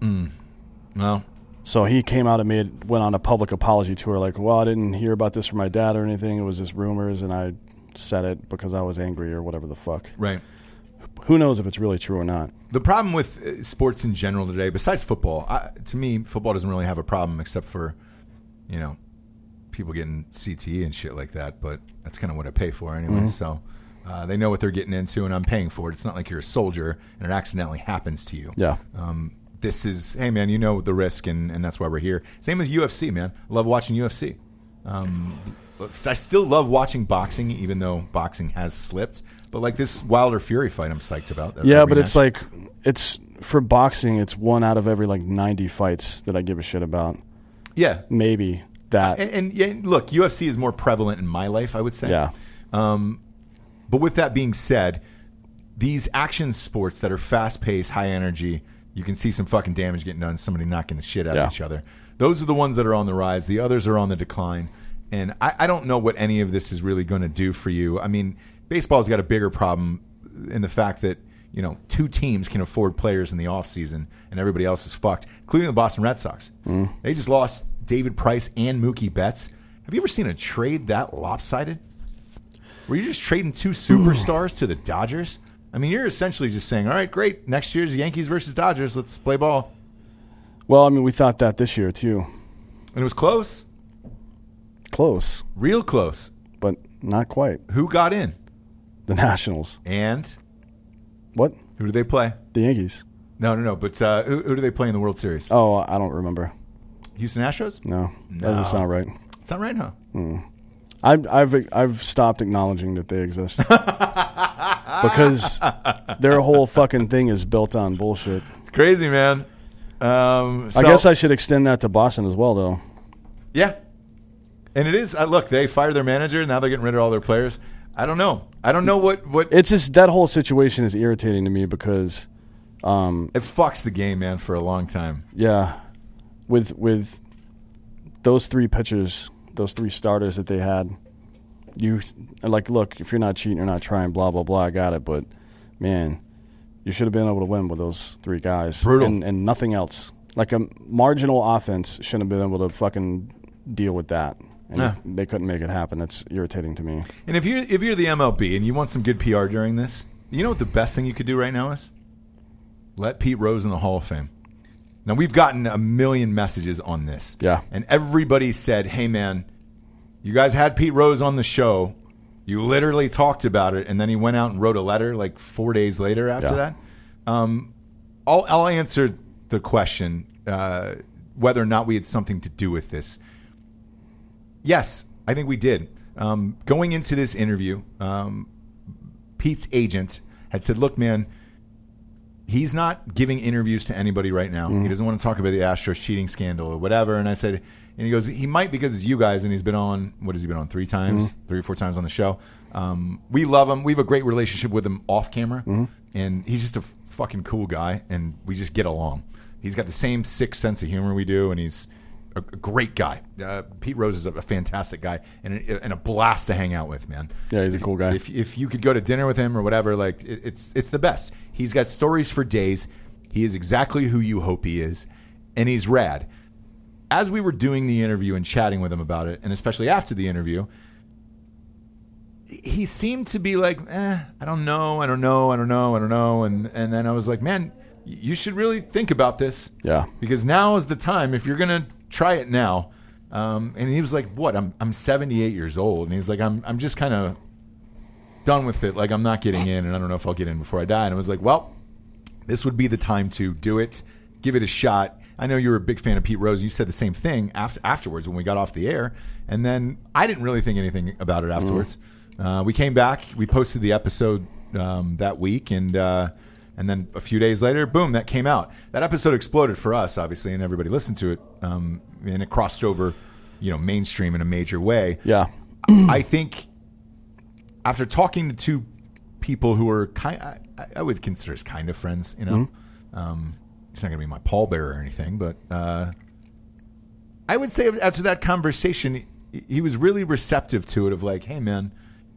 well, So he came out and made went on a public apology tour, like, "Well, I didn't hear about this from my dad or anything. It was just rumors, and I said it because I was angry or whatever the fuck." right. Who knows if it's really true or not? The problem with uh, sports in general today, besides football, I, to me, football doesn't really have a problem except for, you know, people getting CTE and shit like that. But that's kind of what I pay for anyway. So uh, they know what they're getting into, and I'm paying for it. It's not like you're a soldier and it accidentally happens to you. Yeah. Um, this is, hey man, you know the risk, and, and that's why we're here. Same as UFC, man. I love watching UFC. Um, I still love watching boxing, even though boxing has slipped. But like this Wilder Fury fight, I'm psyched about. That Yeah, but it's like it's for boxing. It's one out of every like ninety fights that I give a shit about. yeah, Maybe that. and, and yeah, look, UFC is more prevalent in my life, I would say. yeah, Um, but with that being said, these action sports that are fast paced, high energy, you can see some fucking damage getting done, somebody knocking the shit out Yeah. of each other. Those are the ones that are on the rise. The others are on the decline. And I, I don't know what any of this is really going to do for you. I mean, baseball's got a bigger problem in the fact that, you know, two teams can afford players in the offseason and everybody else is fucked, including the Boston Red Sox. Mm. They just lost David Price and Mookie Betts. Have you ever seen a trade that lopsided? Were you just trading two superstars to the Dodgers? I mean, you're essentially just saying, all right, great. Next year's Yankees versus Dodgers. Let's play ball. well, I mean, we thought that this year too. And it was close, Close, real close. but not quite. Who got in? The Nationals. And What? who do they play? The Yankees. No, no, no. But uh, who, who do they play in the World Series? Oh, I don't remember. Houston Astros? No, that doesn't sound right. It's not right, huh? I've I've I've stopped acknowledging that they exist because their whole fucking thing is built on bullshit. It's crazy, man. Um, I guess I should extend that to Boston as well, though. Yeah. And it is. Uh, look, they fired their manager. Now they're getting rid of all their players. I don't know. I don't know what what It's just that whole situation is irritating to me because, um, it fucks the game, man, for a long time. yeah, with with those three pitchers, those three starters that they had, you like look if you're not cheating, you're not trying, blah blah blah. I got it, but man, you should have been able to win with those three guys, Brutal. and, and nothing else. Like a marginal offense shouldn't have been able to fucking deal with that. And Yeah. they couldn't make it happen. That's irritating to me. And if you're if you're the MLB and you want some good PR during this, you know what the best thing you could do right now is? Let Pete Rose in the Hall of Fame. Now we've gotten a million messages on this. Yeah. And everybody said, "Hey man, you guys had Pete Rose on the show. You literally talked about it and then he went out and wrote a letter like 4 days later after Yeah. that." Um I'll, I'll answer the question uh, whether or not we had something to do with this. Yes, I think we did. Um, going into this interview, um, Pete's agent had said, "Look, man, he's not giving interviews to anybody right now. He doesn't want to talk about the Astros cheating scandal or whatever." And I said, and he goes, "He might because it's you guys, and he's been on. What has he been on? Three times, three or four times on the show. Um, we love him. We have a great relationship with him off camera, and he's just a fucking cool guy, and we just get along. He's got the same sick sense of humor we do, and he's." A a great guy. Uh, Pete Rose is a, a fantastic guy and a, and a blast to hang out with, man. Yeah, he's a cool guy. If, if you could go to dinner with him or whatever, like it, it's it's the best. He's got stories for days. He is exactly who you hope he is, and he's rad. As we were doing the interview and chatting with him about it, and especially after the interview, he seemed to be like, eh, I don't know, I don't know, I don't know, I don't know, and and then I was like, man, you should really think about this, Yeah. because now is the time if you're gonna try it now. Um, and he was like, "What? I'm I'm 78 years old." And he's like, "I'm I'm just kind of done with it. Like I'm not getting in, and I don't know if I'll get in before I die. And I was like, well, this would be the time to do it, give it a shot. I know you were a big fan of Pete Rose. You said the same thing after, afterwards when we got off the air, and then I didn't really think anything about it afterwards. Uh, we came back, we posted the episode um, that week, and uh, and then a few days later, boom, that came out. That episode exploded for us, obviously, and everybody listened to it, um, and it crossed over, you know, mainstream in a major way. Yeah. I think after talking to two people who are kind, I, I would consider as kind of friends. You know, um, he's not going to be my pallbearer or anything, but uh, I would say after that conversation, he, he was really receptive to it. Of like, hey, man,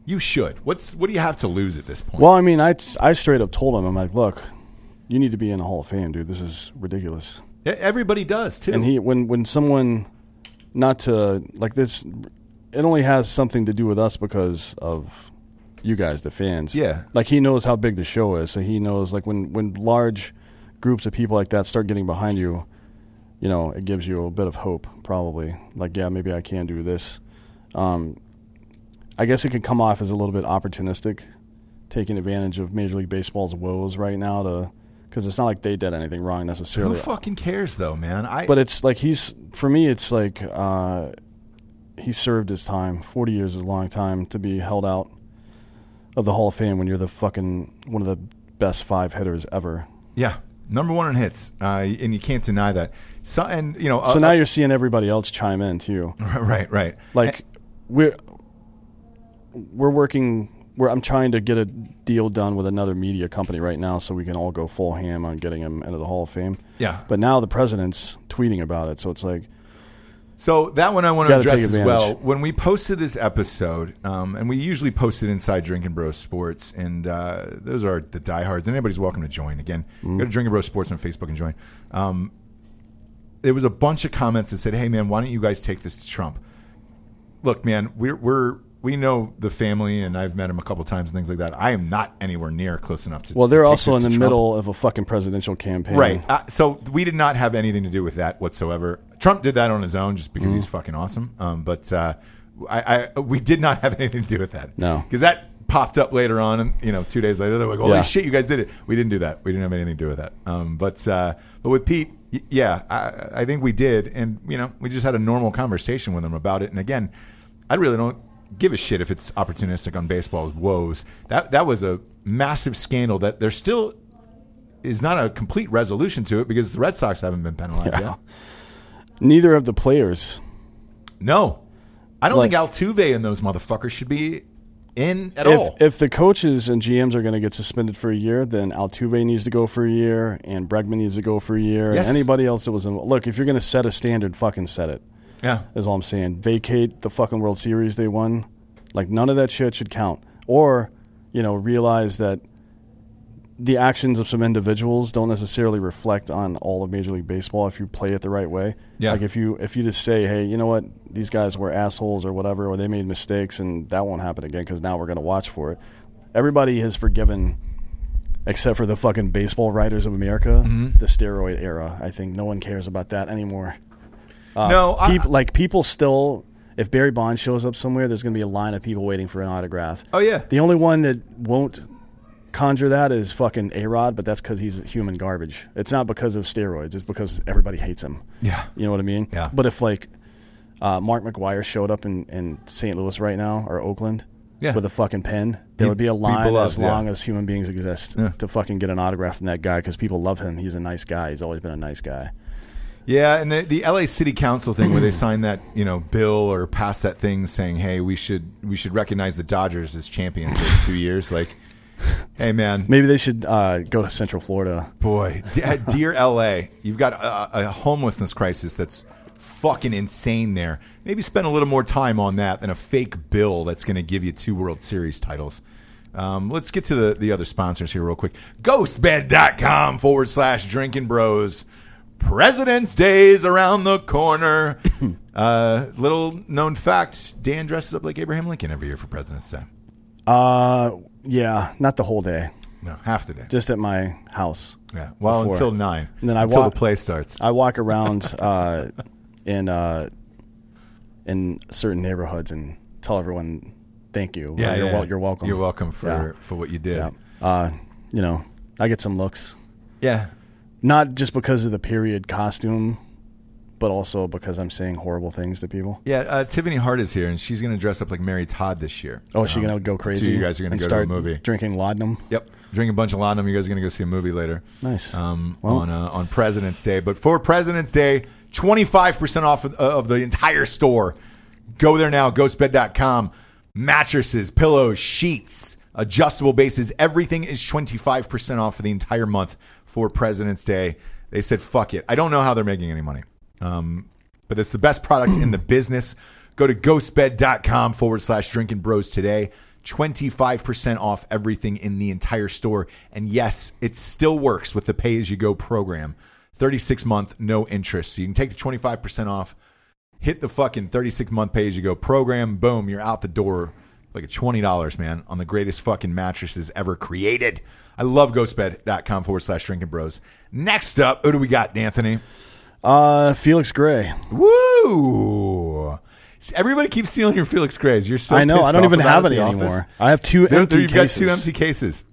you should. What's what do you have to lose at this point? Well, I mean, I, I straight up told him, I'm like, look, you need to be in the Hall of Fame, dude. This is ridiculous. Everybody does too. And he, when when someone, not to like this, it only has something to do with us because of you guys, the fans. Yeah. Like he knows how big the show is, so he knows like when when large groups of people like that start getting behind you, you know, it gives you a bit of hope, probably. Like, yeah, maybe I can do this. Um, I guess it could come off as a little bit opportunistic, taking advantage of Major League Baseball's woes right now to, because it's not like they did anything wrong necessarily. Who fucking cares though, man? I But it's like he's for me. It's like uh, he served his time. Forty years is a long time to be held out of the Hall of Fame when you're the fucking one of the best five hitters ever. yeah, number one in hits, uh, and you can't deny that. So and you know, So uh, now you're seeing everybody else chime in too. right, right. Like we're we're working. We're, I'm trying to get a deal done with another media company right now, so we can all go full ham on getting him into the Hall of Fame. Yeah. But now the president's tweeting about it, so it's like, So that one I want to Gotta address take as advantage. well. When we posted this episode, um, and we usually post it inside Drinking Bros Sports, and uh, those are the diehards. And anybody's welcome to join. Again, Mm-hmm. go to Drinking Bros Sports on Facebook and join. Um, there was a bunch of comments that said, "Hey, man, why don't you guys take this to Trump?" Look, man, we're we're we know the family, and I've met him a couple times and things like that. I am not anywhere near close enough to. well, they're take also in the Trump. middle of a fucking presidential campaign, Right. Uh, so we did not have anything to do with that whatsoever. Trump did that on his own just Mm-hmm. because he's fucking awesome. Um, but uh, I, I, we did not have anything to do with that. No. because that popped up later on, and you know, two days later, they're like, "Holy Yeah. shit, you guys did it!" We didn't do that. We didn't have anything to do with that. Um, but uh, but with Pete, y- yeah, I, I think we did, and you know, we just had a normal conversation with him about it. And again, I really don't give a shit if it's opportunistic on baseball's woes. That that was a massive scandal that there still is not a complete resolution to it because the Red Sox haven't been penalized Yeah. yet. Neither of the players. No, I don't Like- think Altuve and those motherfuckers should be in at If all. if the coaches and GMs are going to get suspended for a year, then Altuve needs to go for a year, and Bregman needs to go for a year, Yes. and anybody else that was in. Look, if you're going to set a standard, fucking set it. Yeah, Is all I'm saying. Vacate the fucking World Series they won. Like none of that shit should count. Or, you know, realize that the actions of some individuals don't necessarily reflect on all of Major League Baseball if you play it the right way. Yeah. Like if you if you just say, hey, you know what, these guys were assholes or whatever, or they made mistakes, and that won't happen again because now we're going to watch for it. Everybody has forgiven. Except for the fucking baseball writers of America, Mm-hmm. the steroid era. I think no one cares about that anymore. Uh, No, I- peop- like people still. If Barry Bonds shows up somewhere, there's going to be a line of people waiting for an autograph. Oh, yeah. The only one that won't conjure that is fucking A Rod, but that's because he's human garbage. It's not because of steroids. It's because everybody hates him. yeah, You know what I mean? Yeah. But if like uh, Mark McGwire showed up in, in St. Louis right now or Oakland Yeah. with a fucking pen, there He'd be a line as long yeah. as human beings exist Yeah. to fucking get an autograph from that guy because people love him. He's a nice guy. He's always been a nice guy. Yeah. And the the LA City Council thing where they signed that you know bill or passed that thing saying, hey, we should we should recognize the Dodgers as champions for two years. Like, hey, man, Maybe they should uh, go to Central Florida. Boy, de- uh, dear LA, you've got a, a homelessness crisis that's fucking insane there. Maybe spend a little more time on that than a fake bill that's going to give you two World Series titles. Um, let's get to the, the other sponsors here real quick. Ghostbed.com forward slash drinking bros. President's Day is around the corner. uh, little known fact Dan dresses up like Abraham Lincoln every year for President's Day. Uh, yeah, not the whole day, No, half the day. just at my house. yeah. Well, before. until nine. And then I until wa- the play starts. I walk around uh, in uh, in certain neighborhoods and tell everyone thank you. Yeah, you're, yeah. wel- you're welcome. You're welcome for Yeah. for what you did. Yeah. Uh, you know, I get some looks, Yeah. Not just because of the period costume, but also because I'm saying horrible things to people. Yeah, uh, Tiffany Hart is here, and she's going to dress up like Mary Todd this year. Oh, is she Um, gonna go crazy? Two of you guys are going to go start to a movie. drinking laudanum. Yep, drink a bunch of laudanum. You guys are going to go see a movie later. Nice. Um, Well- on uh, on President's Day, but for President's Day, twenty five percent off of, of the entire store. Go there now. Ghostbed.com. Mattresses, pillows, sheets, adjustable bases. Everything is twenty five percent off for the entire month for President's Day. They said, "Fuck it." I don't know how they're making any money. Um, but it's the best product in the business. Go to ghostbed.com forward slash drinking bros today. 25% off everything in the entire store. And yes, it still works with the pay as you go program. 36 month, no interest. So you can take the 25% off, hit the fucking 36 month pay as you go program. Boom, you're out the door like a $20, man, on the greatest fucking mattresses ever created. I love ghostbed.com forward slash drinking bros. Next up, who do we got, Anthony? Uh, Felix Gray. Woo! Everybody keeps stealing your Felix Grays. You're so I know. I don't even have any at the office. anymore. I have two There- empty there- you've got cases. two empty cases.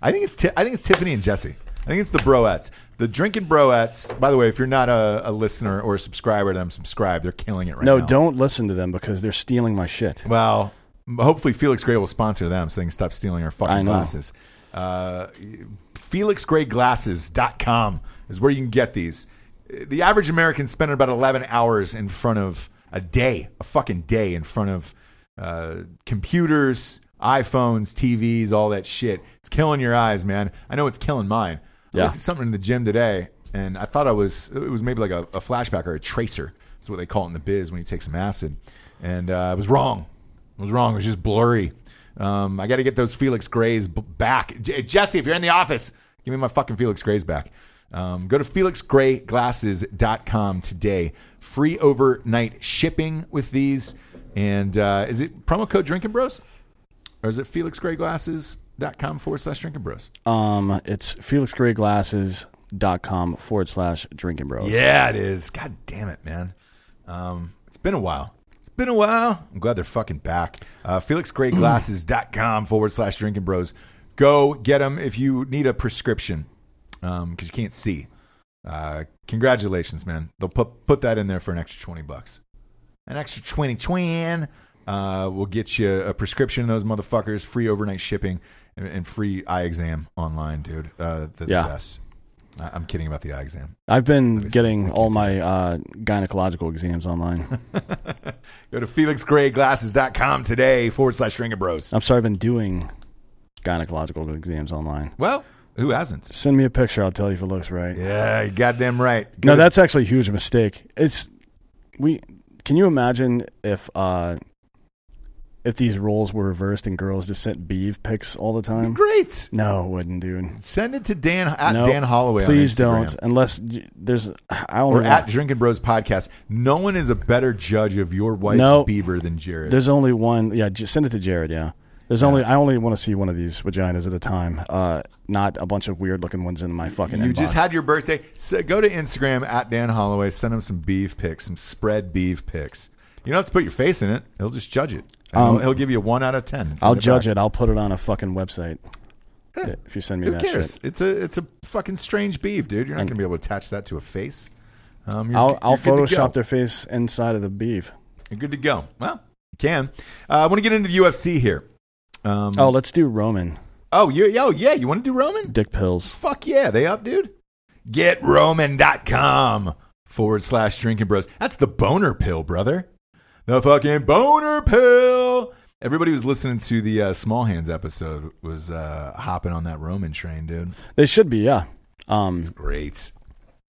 I think it's Ti- I think it's Tiffany and Jesse. I think it's the Broettes. The drinking Broettes. By the way, if you're not a, a listener or a subscriber to them, subscribe. They're killing it right no, now. No, don't listen to them because they're stealing my shit. Well, hopefully Felix Gray will sponsor them so they can stop stealing our fucking glasses. Uh, FelixGrayGlasses.com is where you can get these. The average American spending about 11 hours in front of a day, a fucking day in front of uh, computers, iPhones, TVs, all that shit. It's killing your eyes, man. I know it's killing mine. I Yeah. looked at something in the gym today, and I thought I was it was maybe like a, a flashback or a tracer. That's what they call it in the biz when you take some acid. And uh, I was wrong. I was wrong. It was just blurry. Um, I got to get those Felix Grays b- back. J- Jesse, if you're in the office, give me my fucking Felix Grays back. Um, go to FelixGrayGlasses.com today. Free overnight shipping with these. And uh, is it promo code Drinking Bros? Or is it FelixGrayGlasses.com forward slash Drinking Bros? Um, it's felixgrayglasses.com forward slash drinking bros. Yeah, it is. God damn it, man. Um, it's been a while. Been a while. I'm glad they're fucking back. Uh, FelixGrayGlasses.com forward slash drinking bros. Go get them if you need a prescription because you can't see. Uh, congratulations, man. They'll put, put that in there for an extra 20 bucks. An extra 20 twin. Uh, will get you a prescription in those motherfuckers, free overnight shipping, and, and free eye exam online, dude. Uh, the, Yeah. the best. I- I'm kidding about the eye exam. I've been see. getting all my uh, gynecological exams online. Go to FelixGrayGlasses.com today forward slash Drinking Bros. I'm sorry, I've been doing gynecological exams online. Well, who hasn't? Send me a picture. I'll tell you if it looks right. Yeah, you goddamn right. Go No, to- that's actually a huge mistake. It's we. Can you imagine if uh, if these roles were reversed and girls just sent beef pics all the time? great. No, it wouldn't, dude. Send it to Dan at No, Dan Hollaway. Please on don't, unless there's. I don't Or only at Drinking Bros Podcast. No one is a better judge of your wife's No. beaver than Jared. there's only one. Yeah, just send it to Jared. Yeah, there's only. I only want to see one of these vaginas at a time. Uh, not a bunch of weird looking ones in my fucking. you inbox. just had your birthday. So go to Instagram at Dan Hollaway. Send him some beef pics, some spread beef pics. You don't have to put your face in it. He'll just judge it. Um, he'll, he'll give you a one out of ten. I'll it judge back. it. I'll put it on a fucking website. Yeah. If you send me Who that cares? shit. It's a it's a fucking strange beef, dude. You're not And- gonna be able to attach that to a face. Um, you're, I'll, I'll you're go. Photoshop their face inside of the beef. You're good to go. Well, you can. Uh, I want to get into the UFC here. Um, Oh, let's do Roman. oh, you, oh, yeah. You want to do Roman? Dick pills. Fuck yeah. They up, dude? GetRoman.com forward slash drinking bros. That's the boner pill, brother. The fucking boner pill. Everybody who's listening to the uh, Small Hands episode was uh, hopping on that Roman train, dude. They should be, yeah. Um, Great.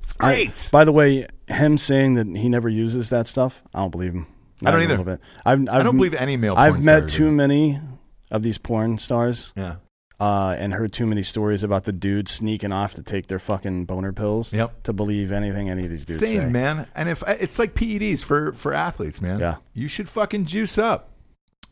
It's I- great. by the way, him saying that he never uses that stuff, I don't believe him. I don't either. I've, I've, I don't believe any male I've met too do. many of these porn stars Yeah. Uh, and heard too many stories about the dudes sneaking off to take their fucking boner pills Yep. to believe anything any of these dudes Same, say. man. And if it's like PEDs for for athletes, man. Yeah. You should fucking juice up.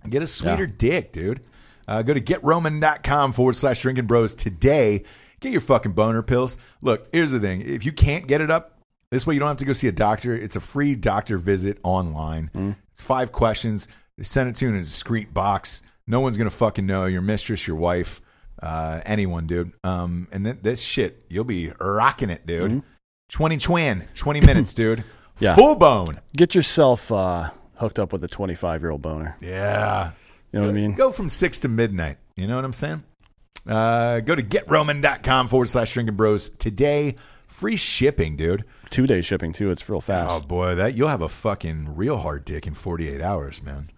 Get a sweeter Yeah. dick, dude. Uh, go to getroman.com forward slash drinking bros today. Get your fucking boner pills. Look, here's the thing. If you can't get it up, this way you don't have to go see a doctor. It's a free doctor visit online. Mm. It's five questions. They send it to you in a discreet box. No one's gonna fucking know your mistress, your wife, uh, anyone, dude. Um, and th- this shit, you'll be rocking it, dude. Twenty twin, twenty minutes, dude. Yeah. full bone. Get yourself uh, hooked up with a 25 year old boner. Yeah, You know what I mean? Go from six to midnight. You know what I'm saying? Uh, go to getroman.com forward slash drinking bros today. Free shipping, dude. Two day shipping too. It's real fast. Oh boy, that you'll have a fucking real hard dick in 48 hours, man.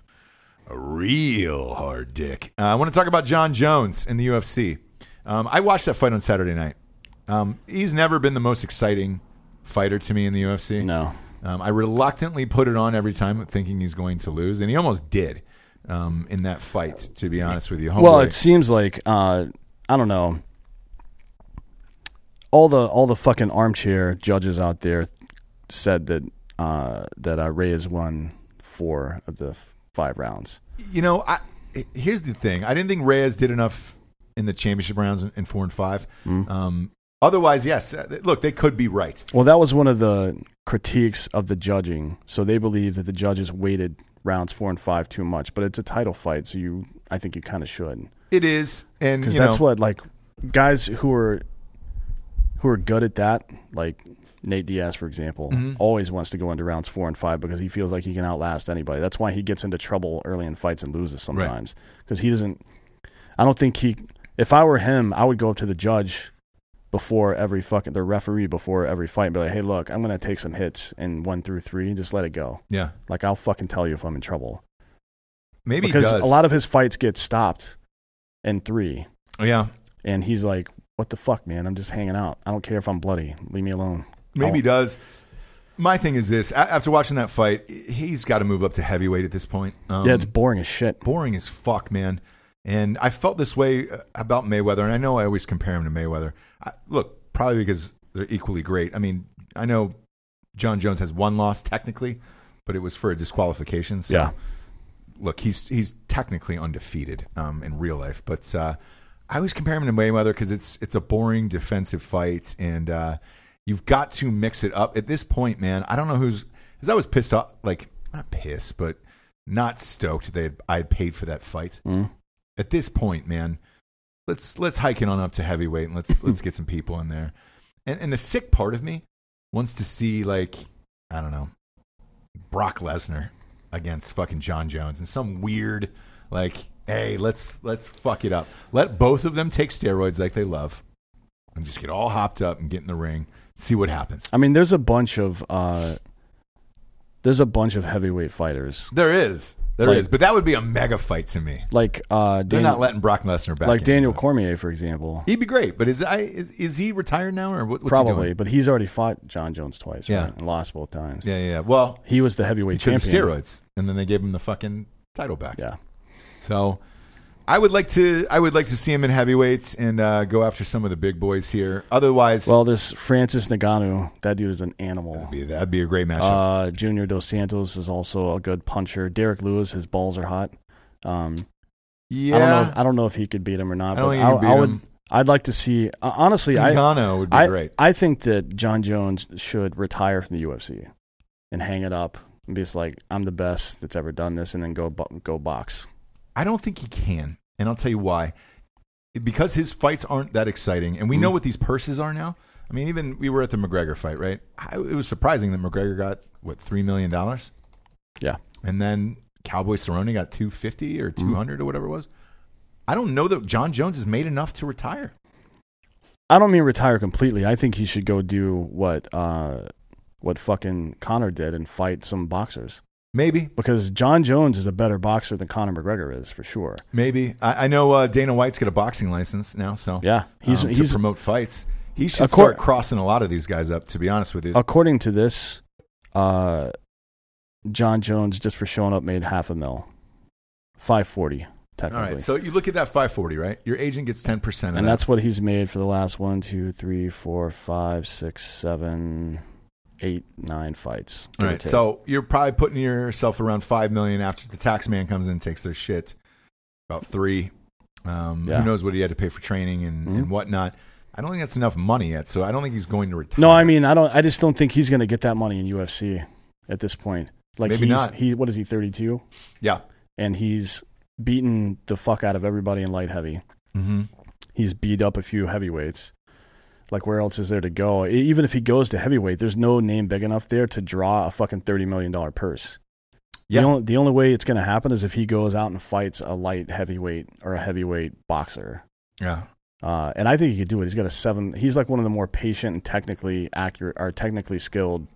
A real hard dick. Uh, I want to talk about Jon Jones in the UFC. Um, I watched that fight on Saturday night. Um, he's never been the most exciting fighter to me in the UFC. No. Um, I reluctantly put it on every time, thinking he's going to lose, and he almost did um, in that fight. To be honest with you, Well, it seems like uh, I don't know. All the all the fucking armchair judges out there said that uh, that uh, Reyes won four of the five rounds. you know, I, here's the thing. I didn't think Reyes did enough in the championship rounds in, in four and 5 Mm-hmm. Um, otherwise, yes. uh, Look, they could be right. Well, that was one of the critiques of the judging. So they believe that the judges weighted rounds four and five too much, but it's a title fight, so you I think you kind of should It is, and because that's know, what like guys who are who are good at that, like Nate Diaz, for example, Mm-hmm. always wants to go into rounds four and five because he feels like he can outlast anybody. That's why he gets into trouble early in fights and loses sometimes because he doesn't. I don't think he. If I were him, I would go up to the judge before every fucking the referee before every fight and be like, "Hey, look, I'm gonna take some hits in one through three. and Just let it go. yeah, Like I'll fucking tell you if I'm in trouble." maybe because a lot of his fights get stopped in three, Oh yeah, and he's like, "What the fuck, man? I'm just hanging out. I don't care if I'm bloody. Leave me alone." Maybe I'll- does. My thing is this: a- after watching that fight, he's got to move up to heavyweight at this point. Um, yeah, it's boring as shit. boring as fuck, man. And I felt this way uh, about Mayweather, and I know I always compare him to Mayweather. I, look, probably because they're equally great. I mean, I know Jon Jones has one loss technically, but it was for a disqualification. So, Yeah. look, he's he's technically undefeated um, in real life, but uh, I always compare him to Mayweather because it's it's a boring defensive fight, and uh, you've got to mix it up at this point, man. I don't know who's because I was pissed off, like not pissed, but not stoked that I had paid for that fight. Mm. At this point, man, let's let's hike it on up to heavyweight and let's let's get some people in there. And and the sick part of me wants to see like I don't know Brock Lesnar against fucking Jon Jones and some weird like hey let's let's fuck it up. Let both of them take steroids like they love and just get all hopped up and get in the ring. See what happens. I mean, there's a bunch of uh, there's a bunch of heavyweight fighters There is. there is, Like- But that would be a mega fight to me. like uh, They're Daniel, not letting Brock Lesnar back. like in, Daniel Cormier, for example. He'd be great, but is I is, is he retired now or what, what's he Probably, doing? but he's already fought Jon Jones twice, Yeah. right? And lost both times. Yeah, yeah. yeah. Well, He was the heavyweight because of champion. steroids, and then they gave him the fucking title back. Yeah. So, I would like to I would like to see him in heavyweights and uh, go after some of the big boys here. Otherwise, Well, this Francis Ngannou, that dude is an animal. that'd be, that'd be a great matchup. Uh, Junior Dos Santos is also a good puncher. Derrick Lewis, his balls are hot. Um, yeah, I don't know. I don't know if he could beat him or not. I but I, I would. him. I'd like to see. Uh, honestly, I, would be I, great. I think that Jon Jones should retire from the UFC and hang it up and be just like, I'm the best that's ever done this, and then go go box. I don't think he can, and I'll tell you why. Because his fights aren't that exciting, and we Mm. know what these purses are now. I mean, even we were at the McGregor fight, right? I, it was surprising that McGregor got what three million dollars, Yeah. and then Cowboy Cerrone got two fifty Mm. or two hundred or whatever it was. I don't know that Jon Jones has made enough to retire. I don't mean retire completely. I think he should go do what uh, what fucking Conor did and fight some boxers Maybe, because Jon Jones is a better boxer than Conor McGregor is for sure. maybe. I, I know uh, Dana White's got a boxing license now, so Yeah, he's um, he's to promote fights. He should start crossing a lot of these guys up. To be honest with you, according to this, uh, John Jones just for showing up made half a mil, five forty all technically, right. So you look at that five forty, right? Your agent gets ten percent, and that's what he's made for the last one, two, three, four, five, six, seven, eight, nine fights. All right, so you're probably putting yourself around five million after the tax man comes in and takes their shit. About three. Um, Yeah. Who knows what he had to pay for training and, and whatnot? I don't think that's enough money yet, so I don't think he's going to retire. no, I mean I don't. I just don't think he's going to get that money in UFC at this point. Like Maybe he's not. he what is he thirty two, yeah, and he's beaten the fuck out of everybody in light heavy. Mm-hmm. He's beat up a few heavyweights. Like where else is there to go? Even if he goes to heavyweight, there's no name big enough there to draw a fucking thirty million dollar purse. Yeah. The only, the only way it's going to happen is if he goes out and fights a light heavyweight or a heavyweight boxer. Yeah. Uh, and I think he could do it. He's got a seven. He's like one of the more patient and technically accurate or technically skilled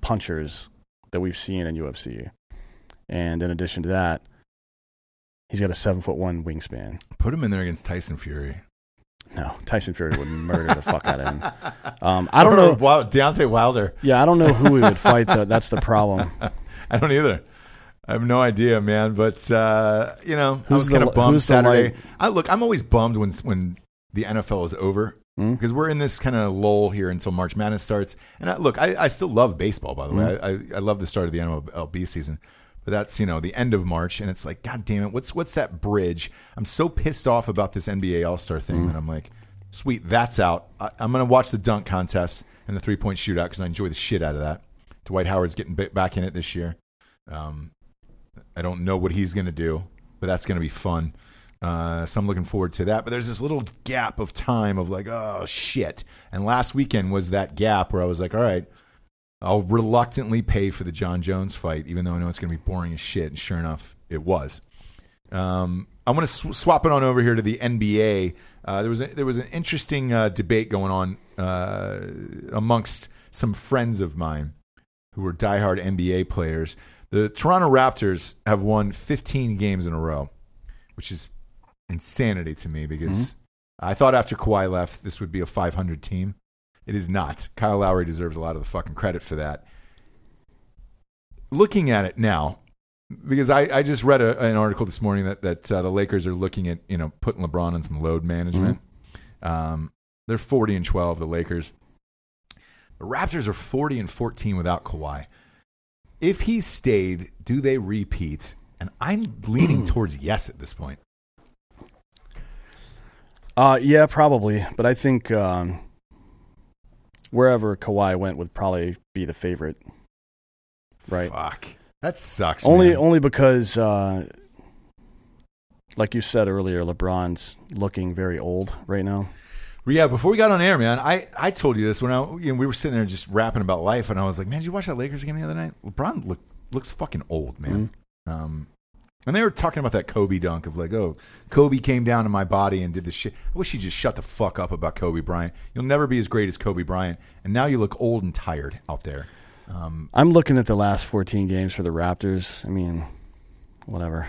punchers that we've seen in UFC. And in addition to that, he's got a seven foot one wingspan. Put him in there against Tyson Fury. No, Tyson Fury would murder the fuck out of him. Um, I don't know. Wow, Deontay Wilder. Yeah, I don't know who he would fight. Though. That's the problem. I don't either. I have no idea, man. But uh, you know, I was kind of bummed Saturday. I look, I'm always bummed when when the NFL is over Hmm? because we're in this kind of lull here until March Madness starts. And I, look, I, I still love baseball. By the way, Hmm? I, I I love the start of the MLB season. But that's you know the end of March, and it's like, God damn it, what's what's that bridge? I'm so pissed off about this NBA All Star thing that I'm like, sweet, that's out. I, I'm gonna watch the dunk contest and the three point shootout because I enjoy the shit out of that. Dwight Howard's getting bit back in it this year. Um, I don't know what he's going to do, but that's going to be fun. Uh, so I'm looking forward to that. But there's this little gap of time of like, oh shit. And last weekend was that gap where I was like, all right, I'll reluctantly pay for the Jon Jones fight, even though I know it's going to be boring as shit. And sure enough, it was. Um, I'm going to sw- swap it on over here to the NBA. Uh, there was a, there was an interesting uh, debate going on uh, amongst some friends of mine who were diehard NBA players. The Toronto Raptors have won 15 games in a row, which is insanity to me because I thought after Kawhi left, this would be a 500 team. It is not. Kyle Lowry deserves a lot of the fucking credit for that. Looking at it now, because I, I just read a, an article this morning that that uh, the Lakers are looking at you know putting LeBron on some load management. Um, they're 40 and 12. The Lakers. The Raptors are 40 and 14 without Kawhi. If he stayed, do they repeat? And I'm leaning towards yes at this point. Uh, yeah, probably. But I think um, wherever Kawhi went would probably be the favorite. Right. Fuck. That sucks. only man. only because uh, like you said earlier lebron's looking very old right now Yeah, before we got on air, man, I, I told you this when I you know, we were sitting there just rapping about life, and I was like, man, did you watch that Lakers game the other night? LeBron look, looks fucking old, man. Um, and they were talking about that Kobe dunk of like, oh, Kobe came down to my body and did this shit. I wish you just shut the fuck up about Kobe Bryant. You'll never be as great as Kobe Bryant, and now you look old and tired out there. Um, i'm looking at the last 14 games for the raptors i mean whatever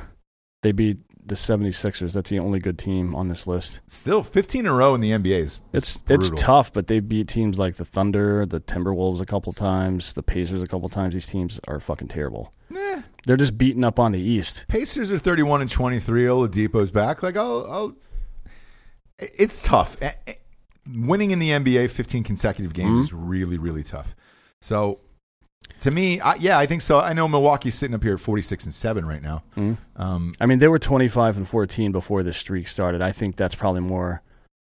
they beat the 76ers that's the only good team on this list still, 15 in a row in the NBA is it's is it's brutal. tough but they beat teams like the thunder the timberwolves a couple times the pacers a couple times these teams are fucking terrible Eh, they're just beating up on the east Pacers are 31 and 23. Oladipo's back. Like, I'll, I'll it's tough. Winning in the NBA 15 consecutive games is really, really tough. So, to me, I, yeah, I think so. I know Milwaukee's sitting up here at 46 and 7 right now. Um, I mean, they were 25 and 14 before the streak started. I think that's probably more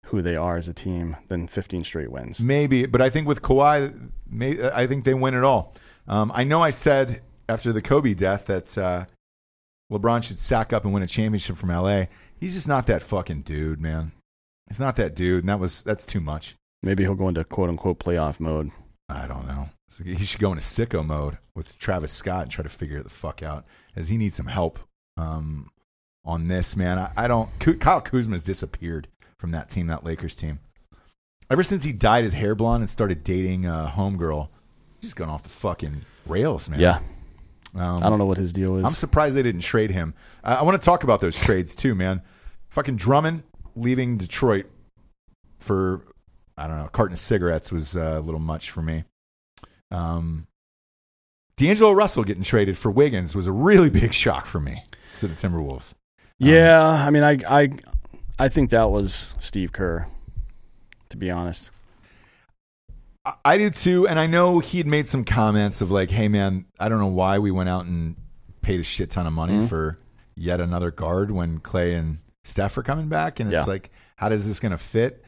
who they are as a team than 15 straight wins. maybe, but I think with Kawhi, may, I think they win it all. Um, I know I said after the Kobe death that uh, LeBron should sack up and win a championship from LA. He's just not that fucking dude, man. He's not that dude, and that was that's too much. Maybe he'll go into quote unquote playoff mode. I don't know. He should go into sicko mode with Travis Scott and try to figure it the fuck out, as he needs some help um, on this, man. I, I don't. Kyle Kuzma's disappeared from that team, that Lakers team. Ever since he dyed his hair blonde and started dating a homegirl, he's just gone off the fucking rails, man. Yeah. Um, I don't know what his deal is. I'm surprised they didn't trade him. I, I want to talk about those trades too, man. Fucking Drummond leaving Detroit for I don't know, a carton of cigarettes was uh, a little much for me. Um, D'Angelo Russell getting traded for Wiggins was a really big shock for me to the Timberwolves. yeah, I mean, I, I, I think that was Steve Kerr, to be honest. I, do too, and I know he had made some comments of like, "Hey, man, I don't know why we went out and paid a shit ton of money Mm-hmm. for yet another guard when Klay and Steph are coming back," and it's Yeah. like, how does this going to fit?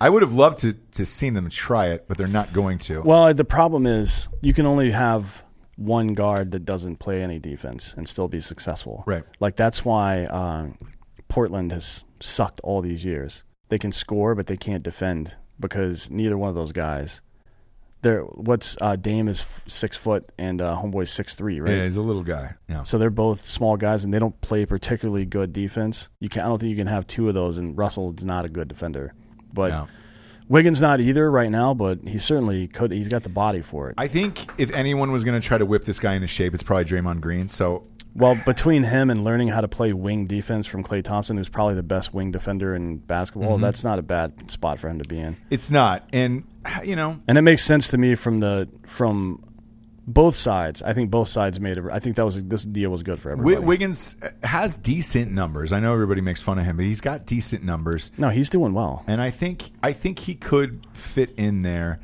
I would have loved to to seen them try it, but they're not going to. Well, the problem is you can only have one guard that doesn't play any defense and still be successful. Right. Like that's why um, Portland has sucked all these years. They can score, but they can't defend because neither one of those guys. They're what's uh, Dame is six foot and uh, Homeboy's six three, right? Yeah, he's a little guy. Yeah. So they're both small guys and they don't play particularly good defense. You can I don't think you can have two of those and Russell's not a good defender. But Yeah. Wiggins not either right now, but he certainly could he's got the body for it. I think if anyone was going to try to whip this guy into shape, it's probably Draymond Green. So well, between him and learning how to play wing defense from Klay Thompson, who's probably the best wing defender in basketball, that's not a bad spot for him to be in. it's not. And, you know, And it makes sense to me from the from both sides. I think both sides made it. I think that was this deal was good for everybody. Wiggins uh, has decent numbers. I know everybody makes fun of him, but he's got decent numbers. no, he's doing well. and I think I think he could fit in there.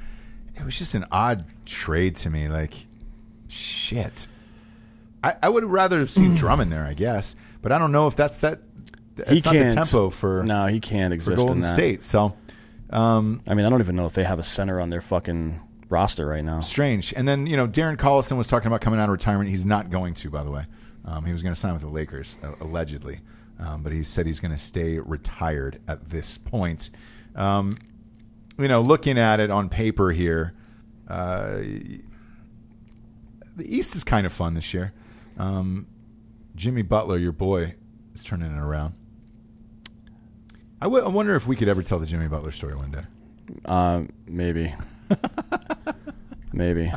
It was just an odd trade to me. Like, shit. I, I would rather have seen Drummond there, I guess, but I don't know if that's that. That's he not can't the tempo for no, he can't for exist Golden in that. State. So um, I mean, I don't even know if they have a center on their fucking roster right now. strange. And then you know, Darren Collison was talking about coming out of retirement. He's not going to, by the way. Um, he was going to sign with the Lakers uh, allegedly, um, but he said he's going to stay retired at this point. Um, you know, looking at it on paper here, uh, the East is kind of fun this year. Um, Jimmy Butler, your boy, is turning it around. I, w- I wonder if we could ever tell the Jimmy Butler story one day. Uh, maybe, maybe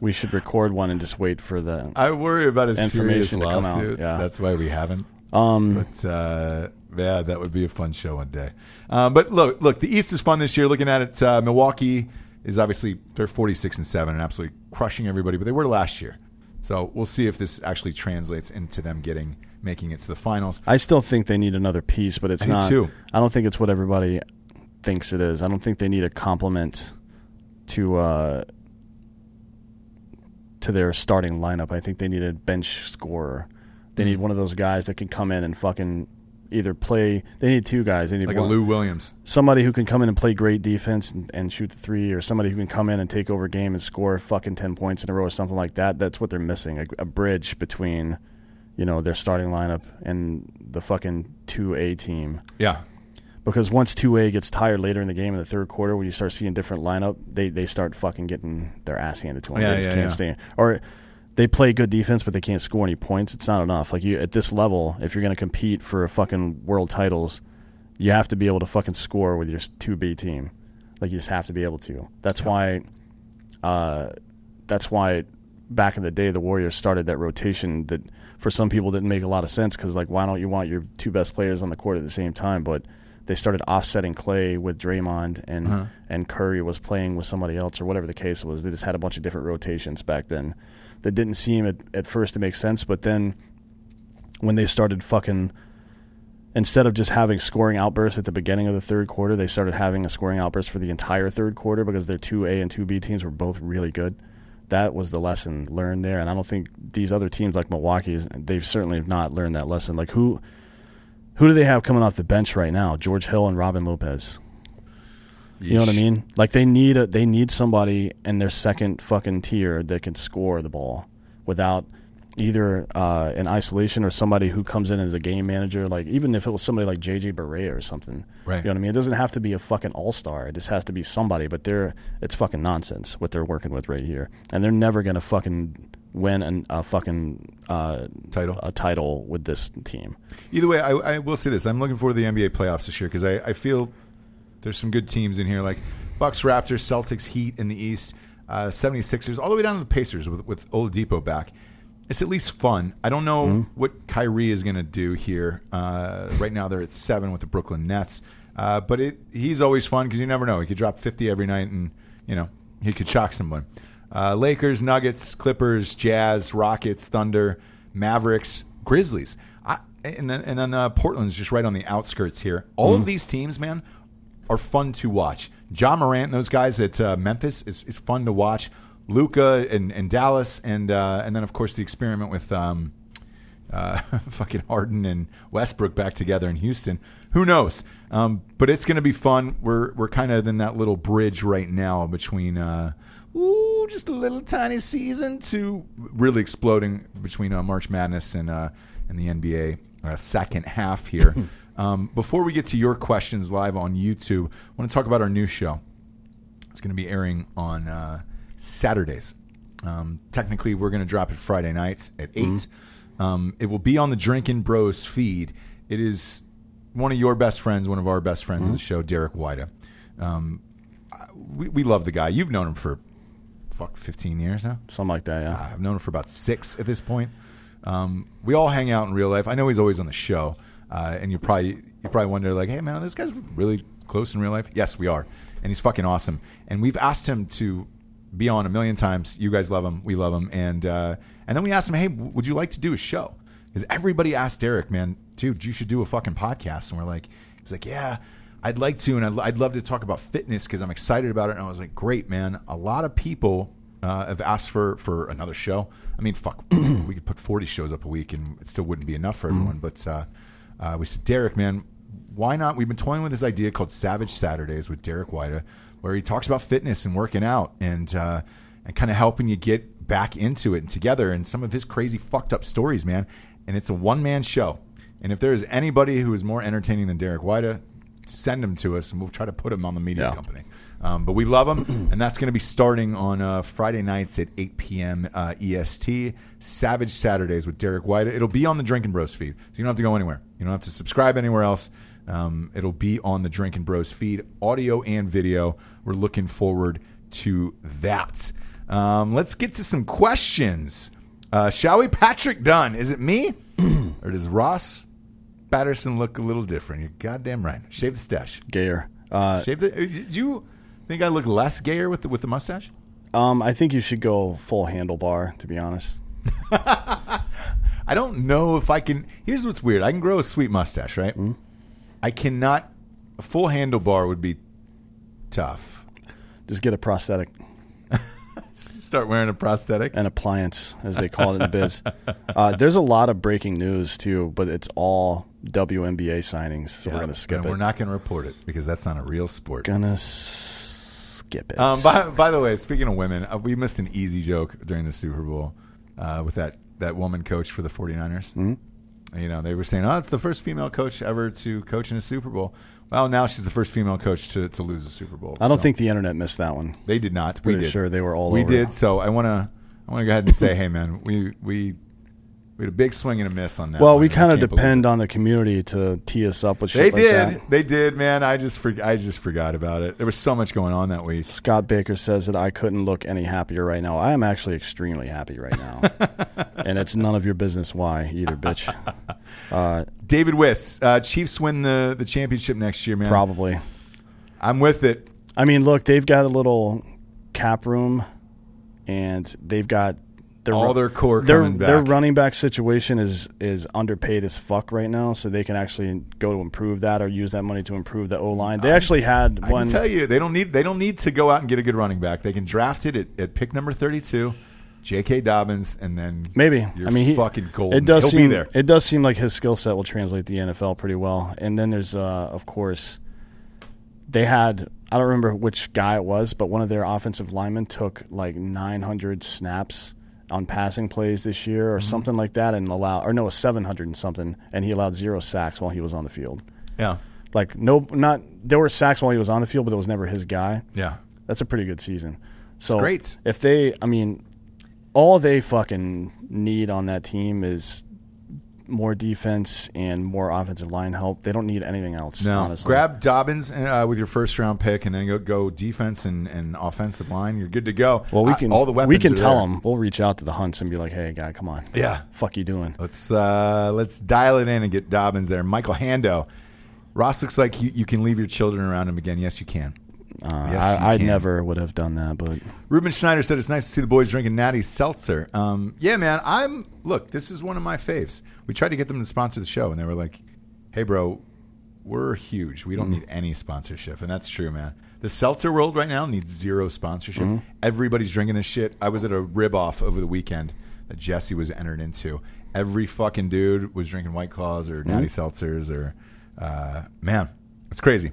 we should record one and just wait for the. I worry about a serious Information to come out, lawsuit. yeah. That's why we haven't. Um, But uh, yeah, that would be a fun show one day. Um, but look, look, the East is fun this year. Looking at it, uh, Milwaukee is obviously they're forty six and seven and absolutely crushing everybody. But they were last year, so we'll see if this actually translates into them getting making it to the finals. I still think they need another piece, but it's I not. too. I don't think it's what everybody thinks it is. I don't think they need a complement to uh, to their starting lineup. I think they need a bench scorer. They Hmm. need one of those guys that can come in and fucking either play. They need two guys. They need Like a Lou Williams. somebody who can come in and play great defense and, and shoot the three, or somebody who can come in and take over a game and score fucking ten points in a row or something like that. That's what they're missing. A, a bridge between, you know, their starting lineup and the fucking two A team. Yeah, Because once two A gets tired later in the game in the third quarter, when you start seeing different lineup, they they start fucking getting their ass handed to them. Yeah, they just yeah, can't yeah. stay. Or they play good defense, but they can't score any points. It's not enough. Like you at this level, if you're going to compete for fucking world titles, you have to be able to fucking score with your two B team. Like you just have to be able to. That's why. Uh, that's why back in the day the Warriors started that rotation that for some people didn't make a lot of sense because like why don't you want your two best players on the court at the same time? But they started offsetting Klay with Draymond and Uh-huh. and Curry was playing with somebody else or whatever the case was. They just had a bunch of different rotations back then that didn't seem at, at first to make sense, but then when they started fucking instead of just having scoring outbursts at the beginning of the third quarter, they started having a scoring outburst for the entire third quarter because their two A and two B teams were both really good. That was the lesson learned there, and I don't think these other teams like Milwaukee's they've certainly have not learned that lesson. Like who who do they have coming off the bench right now? George Hill and Robin Lopez. You know what I mean? Like they need a they need somebody in their second fucking tier that can score the ball without either uh, in isolation or somebody who comes in as a game manager. Like even if it was somebody like JJ Barea or something. Right. You know what I mean? It doesn't have to be a fucking all star. It just has to be somebody. But they're it's fucking nonsense what they're working with right here, and they're never gonna fucking win an, a fucking uh, Title? a title with this team. Either way, I, I will say this: I'm looking forward to the NBA playoffs this year because I, I feel there's some good teams in here, like Bucks, Raptors, Celtics, Heat in the East, uh, 76ers, all the way down to the Pacers with with Oladipo back. It's at least fun. I don't know Mm-hmm. what Kyrie is going to do here. Uh, right now, they're at seven with the Brooklyn Nets, uh, but it he's always fun because you never know. He could drop 50 every night, and you know he could shock someone. Uh, Lakers, Nuggets, Clippers, Jazz, Rockets, Thunder, Mavericks, Grizzlies. I, and then and then uh, Portland's just right on the outskirts here. All Mm-hmm. of these teams, man, are fun to watch. John Morant, and those guys at uh, Memphis is, is fun to watch. Luka and, and Dallas, and uh, and then of course the experiment with um, uh, fucking Harden and Westbrook back together in Houston. Who knows? Um, but it's going to be fun. We're we're kind of in that little bridge right now between uh, ooh, just a little tiny season to really exploding between uh, March Madness and uh, and the NBA uh, second half here. um, before we get to your questions live on YouTube, I want to talk about our new show. It's going to be airing on uh, Saturdays. Um, technically, we're going to drop it Friday nights at 8. Um, it will be on the Drinking Bros feed. It is one of your best friends, one of our best friends of the show, Derek Wida. Um, we, we love the guy. You've known him for fuck 15 years now. Something like that, yeah. I've known him for about six at this point. Um, we all hang out in real life. I know he's always on the show, uh, and you probably you probably wonder like, hey man, are this guy's really close in real life? Yes, we are, and he's fucking awesome. And we've asked him to be on a million times. You guys love him, we love him, and uh, and then we asked him, hey, would you like to do a show? Because everybody asked Derek, man, dude, you should do a fucking podcast. And we're like, he's like, yeah. I'd like to, and I'd, I'd love to talk about fitness because I'm excited about it. And I was like, great, man. A lot of people uh, have asked for for another show. I mean, fuck, we could put 40 shows up a week and it still wouldn't be enough for everyone. But uh, uh, we said, Derek, man, why not? We've been toying with this idea called Savage Saturdays with Derek Weida, where he talks about fitness and working out and uh, and kind of helping you get back into it and together and some of his crazy fucked up stories, man. And it's a one man show. And if there is anybody who is more entertaining than Derek Weida, send him to us and we'll try to put him on the media Yeah. company. Um, but we love him, and that's going to be starting on uh, Friday nights at 8 p.m. Uh, EST. Savage Saturdays with Derek White. It'll be on the Drinking Bros feed, so you don't have to go anywhere. You don't have to subscribe anywhere else. Um, it'll be on the Drinking Bros feed, audio and video. We're looking forward to that. Um, let's get to some questions. Uh, shall we, Patrick Dunn? Is it me, or does Ross Patterson look a little different? You're goddamn right. Shave the stash. Gayer. Uh, Shave the. uh, you think I look less gayer with the, with the mustache? um, I think you should go full handlebar, to be honest. I don't know if I can. Here's what's weird. I can grow a sweet mustache, right? I cannot. A full handlebar would be tough. Just get a prosthetic, Start wearing a prosthetic. an appliance, as they call it in the biz. Uh, there's a lot of breaking news, too, but it's all WNBA signings, so we're going to skip And it. We're not going to report it because that's not a real sport. Gonna s- skip it. Um, by, by the way, speaking of women, uh, we missed an easy joke during the Super Bowl uh, with that, that woman coach for the 49ers. Mm-hmm. You know, they were saying, oh, it's the first female coach ever to coach in a Super Bowl. Well, now she's the first female coach to, to lose a Super Bowl. I don't So- think the internet missed that one. They did not. We Pretty did. sure they were all We over did. it. So I want to. I want to go ahead and say, hey, man, we we we had a big swing and a miss on that. Well, one, we kind of depend on the community to tee us up with They shit like did. that. They did, man. I just for, I just forgot about it. There was so much going on that week. Scott Baker says that I couldn't look any happier right now. I am actually extremely happy right now, and it's none of your business why either, bitch. Uh, David Wiss, uh, Chiefs win the the championship next year, man. probably. I'm with it. I mean, look, they've got a little cap room, and they've got their All their core their, Their running back situation is is underpaid as fuck right now, so they can actually go to improve that or use that money to improve the O line. They actually had I one. can tell you, they don't need they don't need to go out and get a good running back. They can draft it at, at pick number 32, J.K. Dobbins, and then Maybe. I mean, he, fucking golden. It does He'll seem there. It does seem like his skill set will translate the NFL pretty well. And then there's, uh, of course, they had I don't remember which guy it was, but one of their offensive linemen took like 900 snaps on passing plays this year or Mm-hmm. something like that, and allow or no, a 700 and something, and he allowed zero sacks while he was on the field. yeah, Like no, not there were sacks while he was on the field, but it was never his guy. yeah. That's a pretty good season. So great. If they, I mean, all they fucking need on that team is more defense and more offensive line help. They don't need anything else. No, honestly. grab Dobbins uh, with your first round pick, and then go go defense and, and offensive line. You're good to go. Well, we Uh, can. all the weapons. we can tell there. them. We'll reach out to the Hunts and be like, "Hey, guy, come on. Yeah, Fuck you doing." let's uh, let's dial it in and get Dobbins there. Michael Hando. Ross looks like you, you can leave your children around him again. Yes, you can. Uh, Yes, I, I never would have done that, but Ruben Schneider said it's nice to see the boys drinking Natty Seltzer. Um, yeah, man. I'm look. This is one of my faves. We tried to get them to sponsor the show, and they were like, "Hey, bro, we're huge. We don't need any sponsorship." And that's true, man. The seltzer world right now needs zero sponsorship. Everybody's drinking this shit. I was at a rib off over the weekend that Jesse was entered into. Every fucking dude was drinking White Claws or Natty Seltzers or uh, man, it's crazy.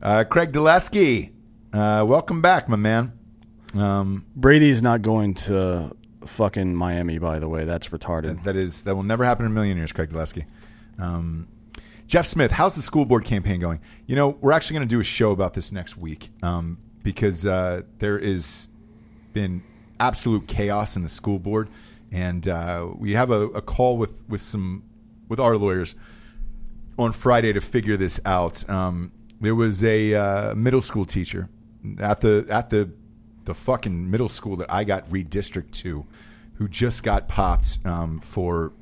Uh, Craig Dulesky, uh, welcome back, my man. Um, Brady's not going to fucking Miami, by the way. That's retarded. that is that will never happen in a million years, Craig Gillespie. Um, Jeff Smith, how's the school board campaign going? You know, we're actually going to do a show about this next week um, because uh, there is been absolute chaos in the school board, and uh, we have a, a call with with some with our lawyers on Friday to figure this out. Um, there was a uh, middle school teacher at the at the the fucking middle school that I got redistricted to, who just got popped um, for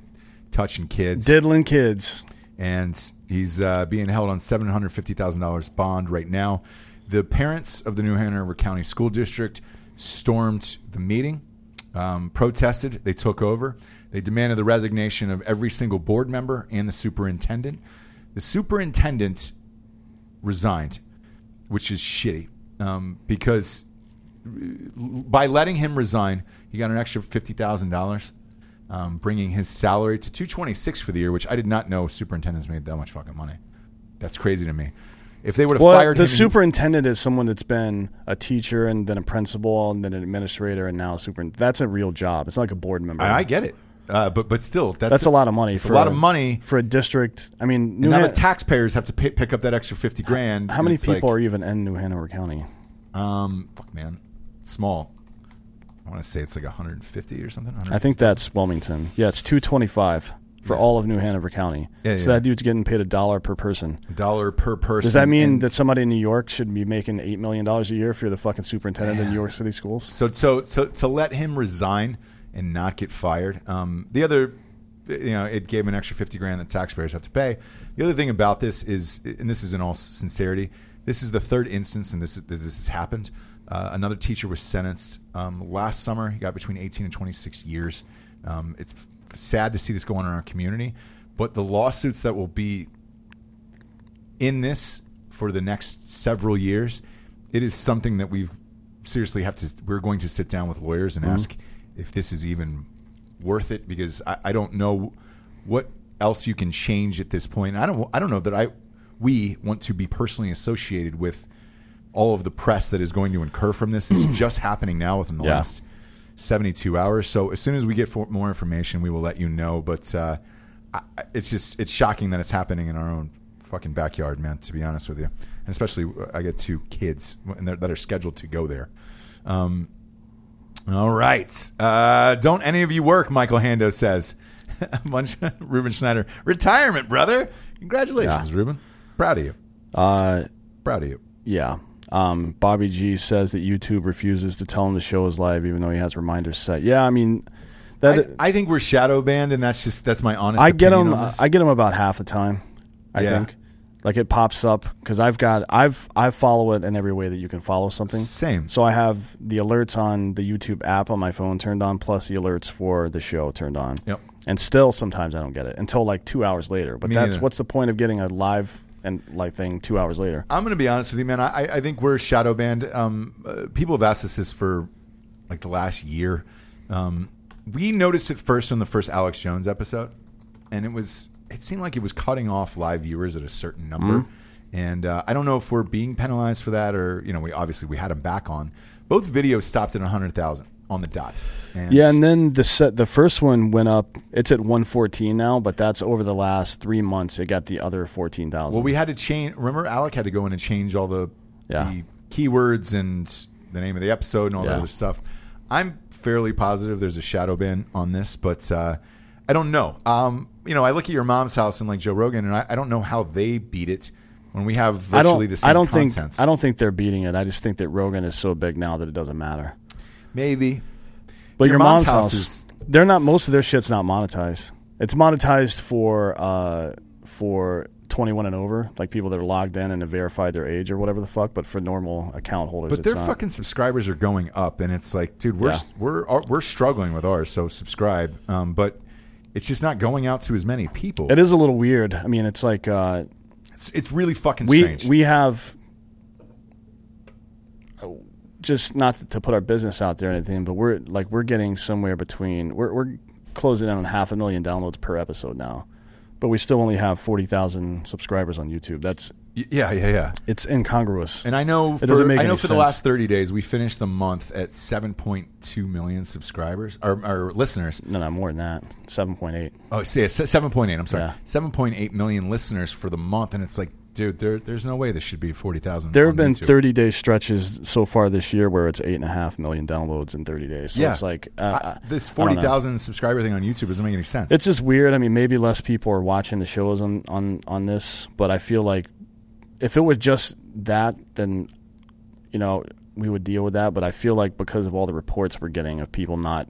touching kids Diddling kids. and he's uh, being held on seven hundred fifty thousand dollars bond right now. The parents of the New Hanover County School District stormed the meeting, um, protested. They took over. They demanded the resignation of every single board member and the superintendent. The superintendent resigned, which is shitty um, because by letting him resign, he got an extra fifty thousand dollars, um, bringing his salary to two twenty six for the year, which I did not know superintendents made that much fucking money. That's crazy to me. If they would have Well, fired the him, superintendent is someone that's been a teacher and then a principal and then an administrator and now a super. That's a real job. It's not like a board member. I, I get it, uh, but but still, that's, That's a lot of money for a lot of money. for a district. I mean, now Han- the taxpayers have to pay, pick up that extra fifty grand. how many people like, are even in New Hanover County? Um, fuck, man, small. I want to say it's like 150 or something. I think that's Wilmington. Yeah, it's two twenty five for all of New Hanover County. Yeah, so yeah. that dude's getting paid a dollar per person. a dollar per person. Does that mean and- that somebody in New York should be making eight million dollars a year if you're the fucking superintendent of New York City schools? So so so to let him resign and not get fired. Um, the other, you know, it gave him an extra fifty grand that taxpayers have to pay. The other thing about this is, and this is in all sincerity, this is the third instance and this that this has happened. Uh, another teacher was sentenced um, last summer. He got between eighteen and twenty six years. Um, it's f- sad to see this go on in our community, but the lawsuits that will be in this for the next several years, it is something that we've seriously have to. We're going to sit down with lawyers and ask if this is even worth it because I, I don't know what else you can change at this point. I don't. I don't know that I we want to be personally associated with all of the press that is going to incur from this. is just happening now within the Yeah. last 72 hours. So as soon as we get for, more information, we will let you know. But uh, I, it's just it's shocking that it's happening in our own fucking backyard, man. To be honest with you, and especially uh, I get two kids and that are scheduled to go there. Um, all right, uh, don't any of you work? Michael Hando says. Munch, Ruben Schneider, retirement, brother. Congratulations, Yeah. Ruben. Proud of you. Uh, Proud of you. yeah. Um, Bobby G says that YouTube refuses to tell him the show is live, even though he has reminders set. Yeah, I mean, that I, I think we're shadow banned, and that's just that's my honest. I get them. I get them about half the time. I Yeah. think, like it pops up because I've got I've I follow it in every way that you can follow something. Same. So I have the alerts on the YouTube app on my phone turned on, plus the alerts for the show turned on. Yep. And still, sometimes I don't get it until like two hours later. But Me that's neither. what's the point of getting a live and like thing two hours later? I'm going to be honest with you, man. I, I think we're shadow banned. Um, uh, people have asked us this for like the last year. Um, we noticed it first on the first Alex Jones episode, and it was it seemed like it was cutting off live viewers at a certain number. And uh, I don't know if we're being penalized for that, or you know, we obviously we had them back on. Both videos stopped at hundred thousand on the dot. And Yeah, and then the set, the first one went up. It's at 114 now, but that's over the last three months. It got the other 14,000. Well, we had to change. Remember, Alec had to go in and change all the, Yeah. the keywords and the name of the episode and all that other stuff. I'm fairly positive there's a shadow ban on this, but uh, I don't know. Um, you know, I look at your mom's house and like Joe Rogan, and I, I don't know how they beat it when we have I don't. the same I don't content. think. I don't think they're beating it. I just think that Rogan is so big now that it doesn't matter. Maybe. But Your your, mom's mom's, house is- they're not. Most of their shit's not monetized. It's monetized for uh, for 21 and over, like people that are logged in and have verified their age or whatever the fuck. But for normal account holders, But their not. fucking subscribers are going up, and it's like, dude, we're Yeah. we're we're struggling with ours, so subscribe. Um, but it's just not going out to as many people. It is a little weird. I mean, it's like uh, It's, it's really fucking we strange. we have just not to put our business out there or anything, but we're like we're getting somewhere between we're we're closing in on half a million downloads per episode now, but we still only have forty thousand subscribers on YouTube. That's Yeah, yeah, yeah. It's incongruous. And I know for, doesn't make I know for the last 30 days, we finished the month at 7.2 million subscribers or, or listeners. no, no, more than that. Seven point eight. Oh, see, 7.8. I'm sorry. Yeah. 7.8 million listeners for the month. And it's like, dude, there, there's no way this should be 40,000. There have been YouTube. 30 day stretches so far this year where it's eight and a half million downloads in 30 days. So Yeah. it's like uh, I- this know. 40,000 subscriber thing on YouTube doesn't make any sense. It's just weird. I mean, maybe less people are watching the shows on on on this, but I feel like if it was just that, then you know we would deal with that. But I feel like because of all the reports we're getting of people not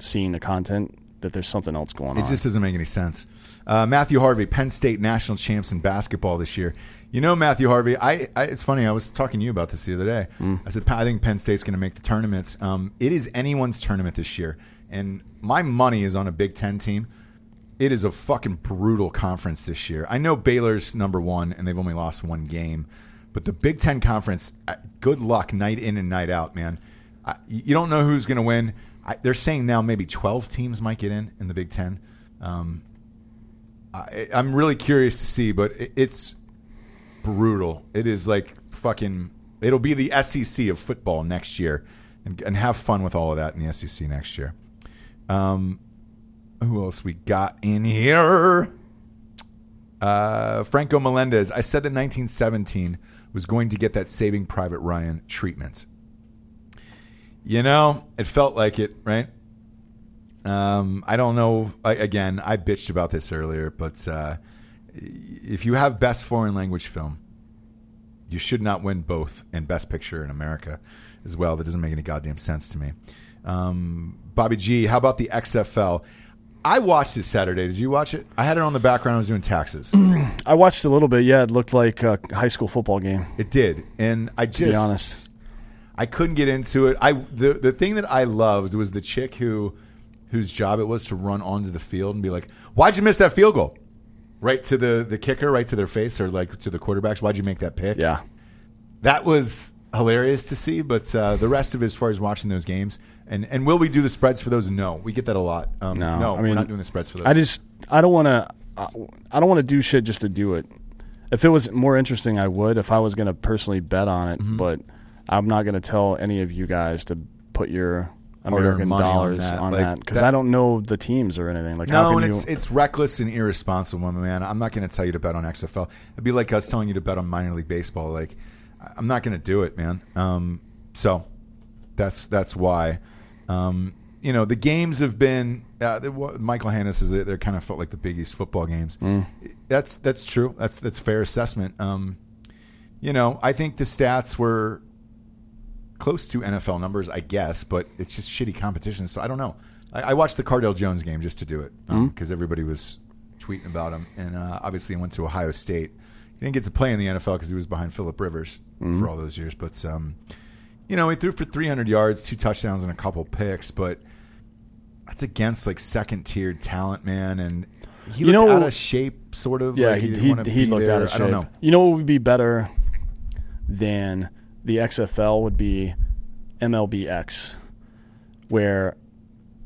seeing the content, that there's something else going It on. It just doesn't make any sense. Uh, Matthew Harvey, Penn State national champs in basketball this year. You know, Matthew Harvey, I, I it's funny. I was talking to you about this the other day. I said I think Penn State's going to make the tournament. Um, it is anyone's tournament this year, and my money is on a Big Ten team. It is a fucking brutal conference this year. I know Baylor's number one, and they've only lost one game, but the Big Ten conference, good luck night in and night out, man. I, you don't know who's going to win. I, they're saying now maybe twelve teams might get in in the Big Ten. Um, I, I'm really curious to see, but it, it's brutal. It is like fucking. It'll be the SEC of football next year, and, and have fun with all of that in the SEC next year. Um, who else we got in here? Uh, Franco Melendez. I said that 1917 was going to get that Saving Private Ryan treatment. You know, it felt like it, right? Um, I don't know. I, again, I bitched about this earlier, but uh, if you have best foreign language film, you should not win both and best picture in America as well. That doesn't make any goddamn sense to me. Um, Bobby G, how about the XFL? I watched it Saturday. Did you watch it? I had it on the background. I was doing taxes. I watched a little bit. Yeah, it looked like a high school football game. It did, and I just To be honest, I couldn't get into it. I the the thing that I loved was the chick who whose job it was to run onto the field and be like, "Why'd you miss that field goal?" Right to the the kicker, right to their face, or like to the quarterbacks. Why'd you make that pick? yeah, that was hilarious to see. But uh, the rest of it, as far as watching those games, and and will we do the spreads for those? No, we get that a lot. Um, No, no, I we're not doing the spreads for those. I just I don't want to I don't want to do shit just to do it. If it was more interesting, I would. If I was going to personally bet on it, Mm-hmm. but I'm not going to tell any of you guys to put your American money on dollars on that because that- I don't know the teams or anything. Like how No, can and you? it's it's reckless and irresponsible, my man. I'm not going to tell you to bet on XFL. It'd be like us telling you to bet on minor league baseball. Like, I- I'm not going to do it, man. Um, so that's that's why. Um, you know, the games have been. Uh, the, what Michael Hannes is. They're kind of felt like the Big East football games. That's that's true. That's that's fair assessment. Um, you know, I think the stats were close to NFL numbers, I guess, but it's just shitty competition. So I don't know. I, I watched the Cardale Jones game just to do it because everybody was tweeting about him, and uh, obviously he went to Ohio State. He didn't get to play in the NFL because he was behind Philip Rivers for all those years. But um, you know, he threw for 300 yards, two touchdowns, and a couple picks. But that's against like second tiered talent, man, and he You looked know- out of shape, sort of. yeah, like he didn't he, he be looked there. out of shape. I don't know. You know what would be better than the XFL would be MLBX, where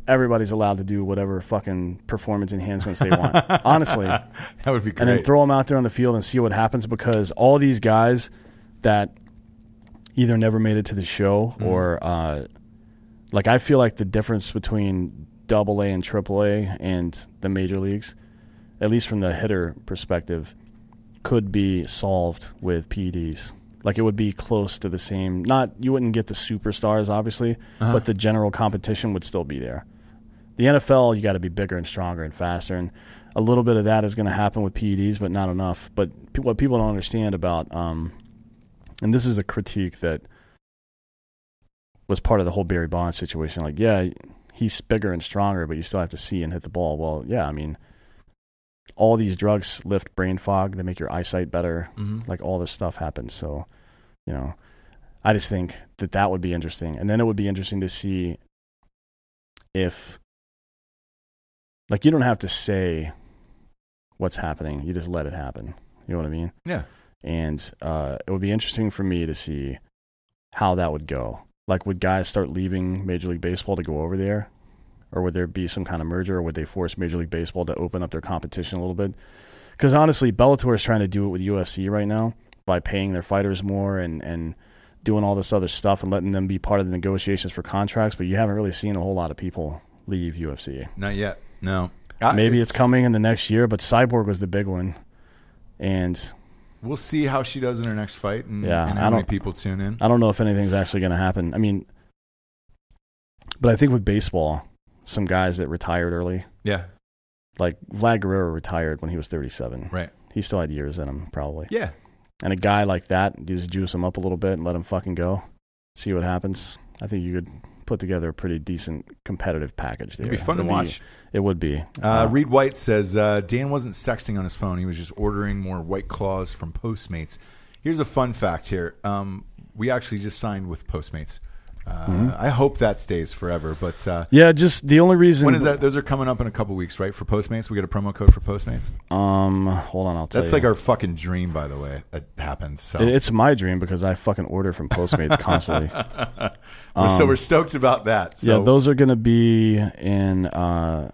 everybody's allowed to do whatever fucking performance enhancements they want. Honestly, That would be great. and then throw them out there on the field and see what happens because all these guys that either never made it to the show Mm-hmm. or uh, like I feel like the difference between double A and triple A and the major leagues, at least from the hitter perspective, could be solved with PEDs. Like it would be close to the same. Not you wouldn't get the superstars, obviously, Uh-huh. but the general competition would still be there. The NFL, you got to be bigger and stronger and faster, and a little bit of that is going to happen with PEDs, but not enough. But pe- what people don't understand about, um, and this is a critique that was part of the whole Barry Bonds situation. Like, yeah, he's bigger and stronger, but you still have to see and hit the ball. Well, yeah, I mean, all these drugs lift brain fog. They make your eyesight better. Mhm. Like all this stuff happens. So, you know, I just think that that would be interesting, and then it would be interesting to see if, like, you don't have to say what's happening. You just let it happen. You know what I mean? Yeah. and uh, it would be interesting for me to see how that would go. Like, would guys start leaving Major League Baseball to go over there, or would there be some kind of merger, or would they force Major League Baseball to open up their competition a little bit? Because honestly, Bellator is trying to do it with UFC right now by paying their fighters more and and doing all this other stuff and letting them be part of the negotiations for contracts. But you haven't really seen a whole lot of people leave UFC. Not yet. No. Uh, Maybe it's, coming in the next year, but Cyborg was the big one, and We'll see how she does in her next fight and, Yeah, and how many people tune in. I don't know if anything's actually going to happen. I mean, but I think with baseball, some guys that retired early, Yeah. like Vlad Guerrero retired when he was 37. Right. He still had years in him, probably. Yeah. And a guy like that, you just juice him up a little bit and let him fucking go, see what happens. I think you could put together a pretty decent competitive package there. It'd be fun to It'd watch. It would be. Uh, Reed White says uh, Dan wasn't sexting on his phone. He was just ordering more White Claws from Postmates. Here's a fun fact here. Um, we actually just signed with Postmates. Uh, Mm-hmm. I hope that stays forever. But uh, yeah, just the only reason. when is that? Those are coming up in a couple weeks, right? For Postmates, we get a promo code for Postmates. Um, hold on, I'll tell you. That's you. like our fucking dream, by the way. That happens. So, It's my dream because I fucking order from Postmates constantly. we're, so we're stoked about that. So, um, yeah, those are going to be in uh,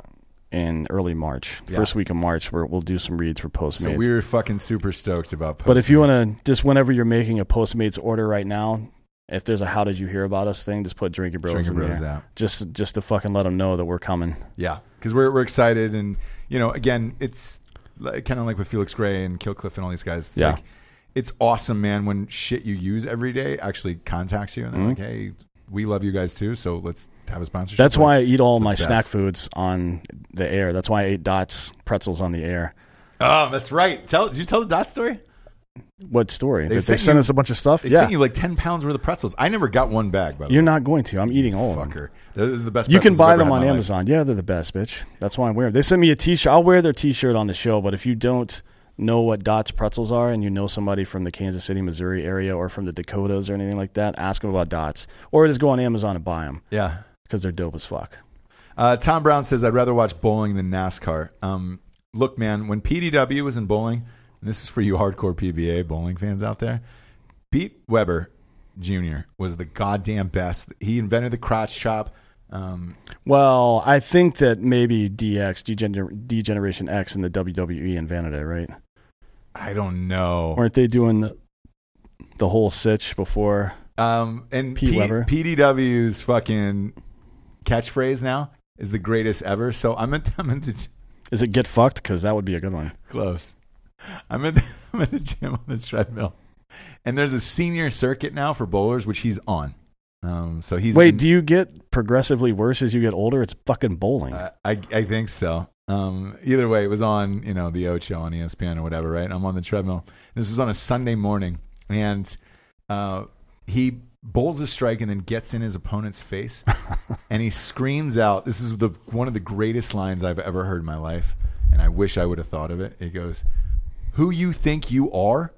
in early March, Yeah. first week of March, where we'll do some reads for Postmates. so we're fucking super stoked about. Postmates. but if you want to, just whenever you're making a Postmates order right now, if there's a "How did you hear about us" thing, just put Drinking Bros Drinking in Bros there, out. just just to fucking let them know that we're coming. Yeah, because we're we're excited, and you know, again, it's like, kind of like with Felix Gray and Kill Cliff and all these guys. It's Yeah. like, it's awesome, man. When shit you use every day actually contacts you, and they're Mm-hmm. like, "Hey, we love you guys too, so let's have a sponsorship." That's Like, why I eat all my best. snack foods on the air. That's why I ate Dots pretzels on the air. Oh, that's right. Tell did you tell the dot story? What story? They they sent us a bunch of stuff. They yeah, sent you like ten pounds worth of pretzels. I never got one bag. By the you're way, not going to. I'm eating all of them. fucker. The best. You can pretzels I've buy ever them had on my life. Amazon. Yeah, they're the best, bitch. That's why I wear them. They sent me a T-shirt. I'll wear their T-shirt on the show. But if you don't know what Dots pretzels are, and you know somebody from the Kansas City, Missouri area, or from the Dakotas or anything like that, ask them about Dots, or just go on Amazon and buy them Yeah. because they're dope as fuck. Uh, Tom Brown says, I'd rather watch bowling than NASCAR. Um, look, man, when PDW was in bowling, this is for you hardcore PBA bowling fans out there, Pete Weber Jr. was the goddamn best. He invented the crotch chop. Um, Well, I think that maybe DX, Degener- Degeneration X, and the WWE invented it, right? I don't know. Weren't they doing the, the whole sitch before? Um, and Pete P- Weber. PDW's fucking catchphrase now is the greatest ever. So I'm at, I'm at the Is it get fucked? Because that would be a good one. Close. I'm at the, I'm at the gym on the treadmill, and there's a senior circuit now for bowlers, which he's on. Um, so he's Wait, in- do you get progressively worse as you get older? It's fucking bowling. uh, I I think so. Um, either way, it was on you know the Ocho on ESPN or whatever, right? I'm on the treadmill. This was on a Sunday morning, and uh, he bowls a strike and then gets in his opponent's face, and he screams out. This is the one of the greatest lines I've ever heard in my life, and I wish I would have thought of it. He goes, "Who you think you are?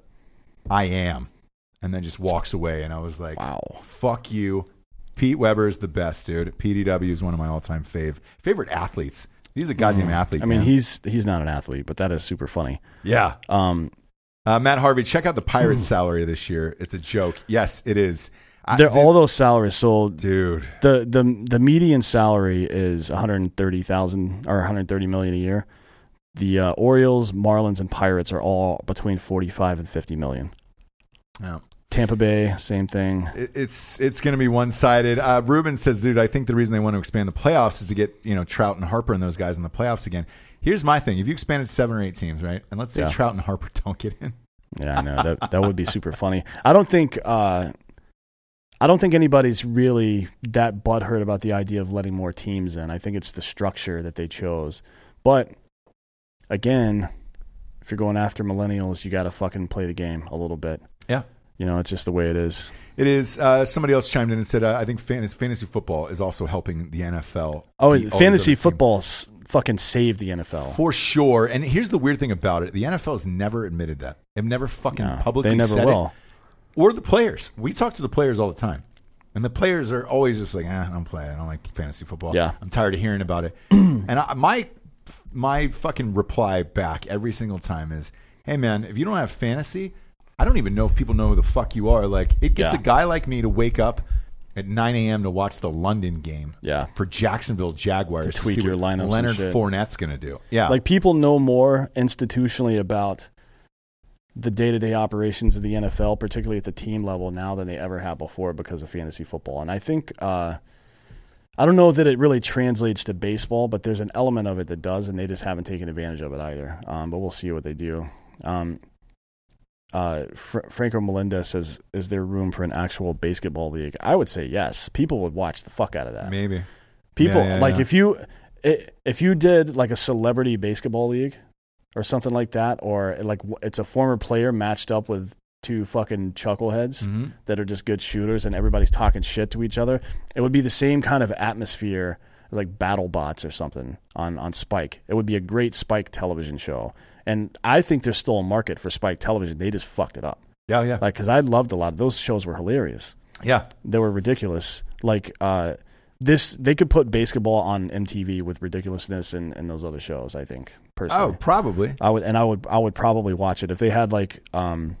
I am," and then just walks away. And I was like, wow. fuck you. Pete Weber is the best, dude. PDW is one of my all-time fave favorite athletes. He's a goddamn athlete. Mm. I mean, man. he's he's not an athlete, but that is super funny. yeah. Um, Uh, Matt Harvey, check out the Pirates' salary this year. It's a joke. Yes, it is. I- they're all those salaries. sold, dude. the the the median salary is one hundred thirty thousand or one hundred thirty million a year. The uh, Orioles, Marlins, and Pirates are all between forty five and fifty million. Yeah. Tampa Bay, same thing. It's it's going to be one sided. Uh, Ruben says, dude, I think the reason they want to expand the playoffs is to get you know Trout and Harper and those guys in the playoffs again. Here's my thing: if you expanded seven or eight teams, right, and let's say Yeah. Trout and Harper don't get in, Yeah, I know that that would be super funny. I don't think uh, I don't think anybody's really that butthurt about the idea of letting more teams in. I think it's the structure that they chose. But again, if you're going after millennials, you got to fucking play the game a little bit. Yeah. You know, it's just the way it is. It is. Uh, somebody else chimed in and said, uh, "I think fantasy, fantasy football is also helping the NFL." Oh, beat all these fantasy football s- fucking saved the NFL. for sure. And here's the weird thing about it: the NFL has never admitted that. They've never fucking No, publicly they never said will. it. Or the players. We talk to the players all the time, and the players are always just like, eh, "I don't play. I don't like fantasy football. Yeah. I'm tired of hearing about it." and I, my my fucking reply back every single time is, "Hey man, if you don't have fantasy." I don't even know if people know who the fuck you are. Like, it gets Yeah. a guy like me to wake up at 9 a.m. to watch the London game. Yeah. For Jacksonville Jaguars To tweak see your what lineups and Leonard shit. Fournette's going to do. Yeah. Like people know more institutionally about the day-to-day operations of the NFL, particularly at the team level now than they ever have before because of fantasy football. And I think uh, I don't know that it really translates to baseball, but there's an element of it that does, and they just haven't taken advantage of it either. Um, but we'll see what they do. Um, uh, Fr- Franco Melinda says, "Is there room for an actual basketball league?" I would say yes. People would watch the fuck out of that. Maybe. People Yeah, yeah, like yeah. if you if you did like a celebrity basketball league or something like that, or like it's a former player matched up with two fucking chuckleheads Mhm. that are just good shooters, and everybody's talking shit to each other. It would be the same kind of atmosphere like Battle Bots or something on on Spike. It would be a great Spike television show, and I think there's still a market for Spike television. They just fucked it up, Yeah, yeah. like because I loved a lot of those shows were hilarious yeah. they were ridiculous. Like uh, this, they could put basketball on MTV with ridiculousness and, and those other shows. I think Oh, personally, probably. I would and I would I would probably watch it if they had like um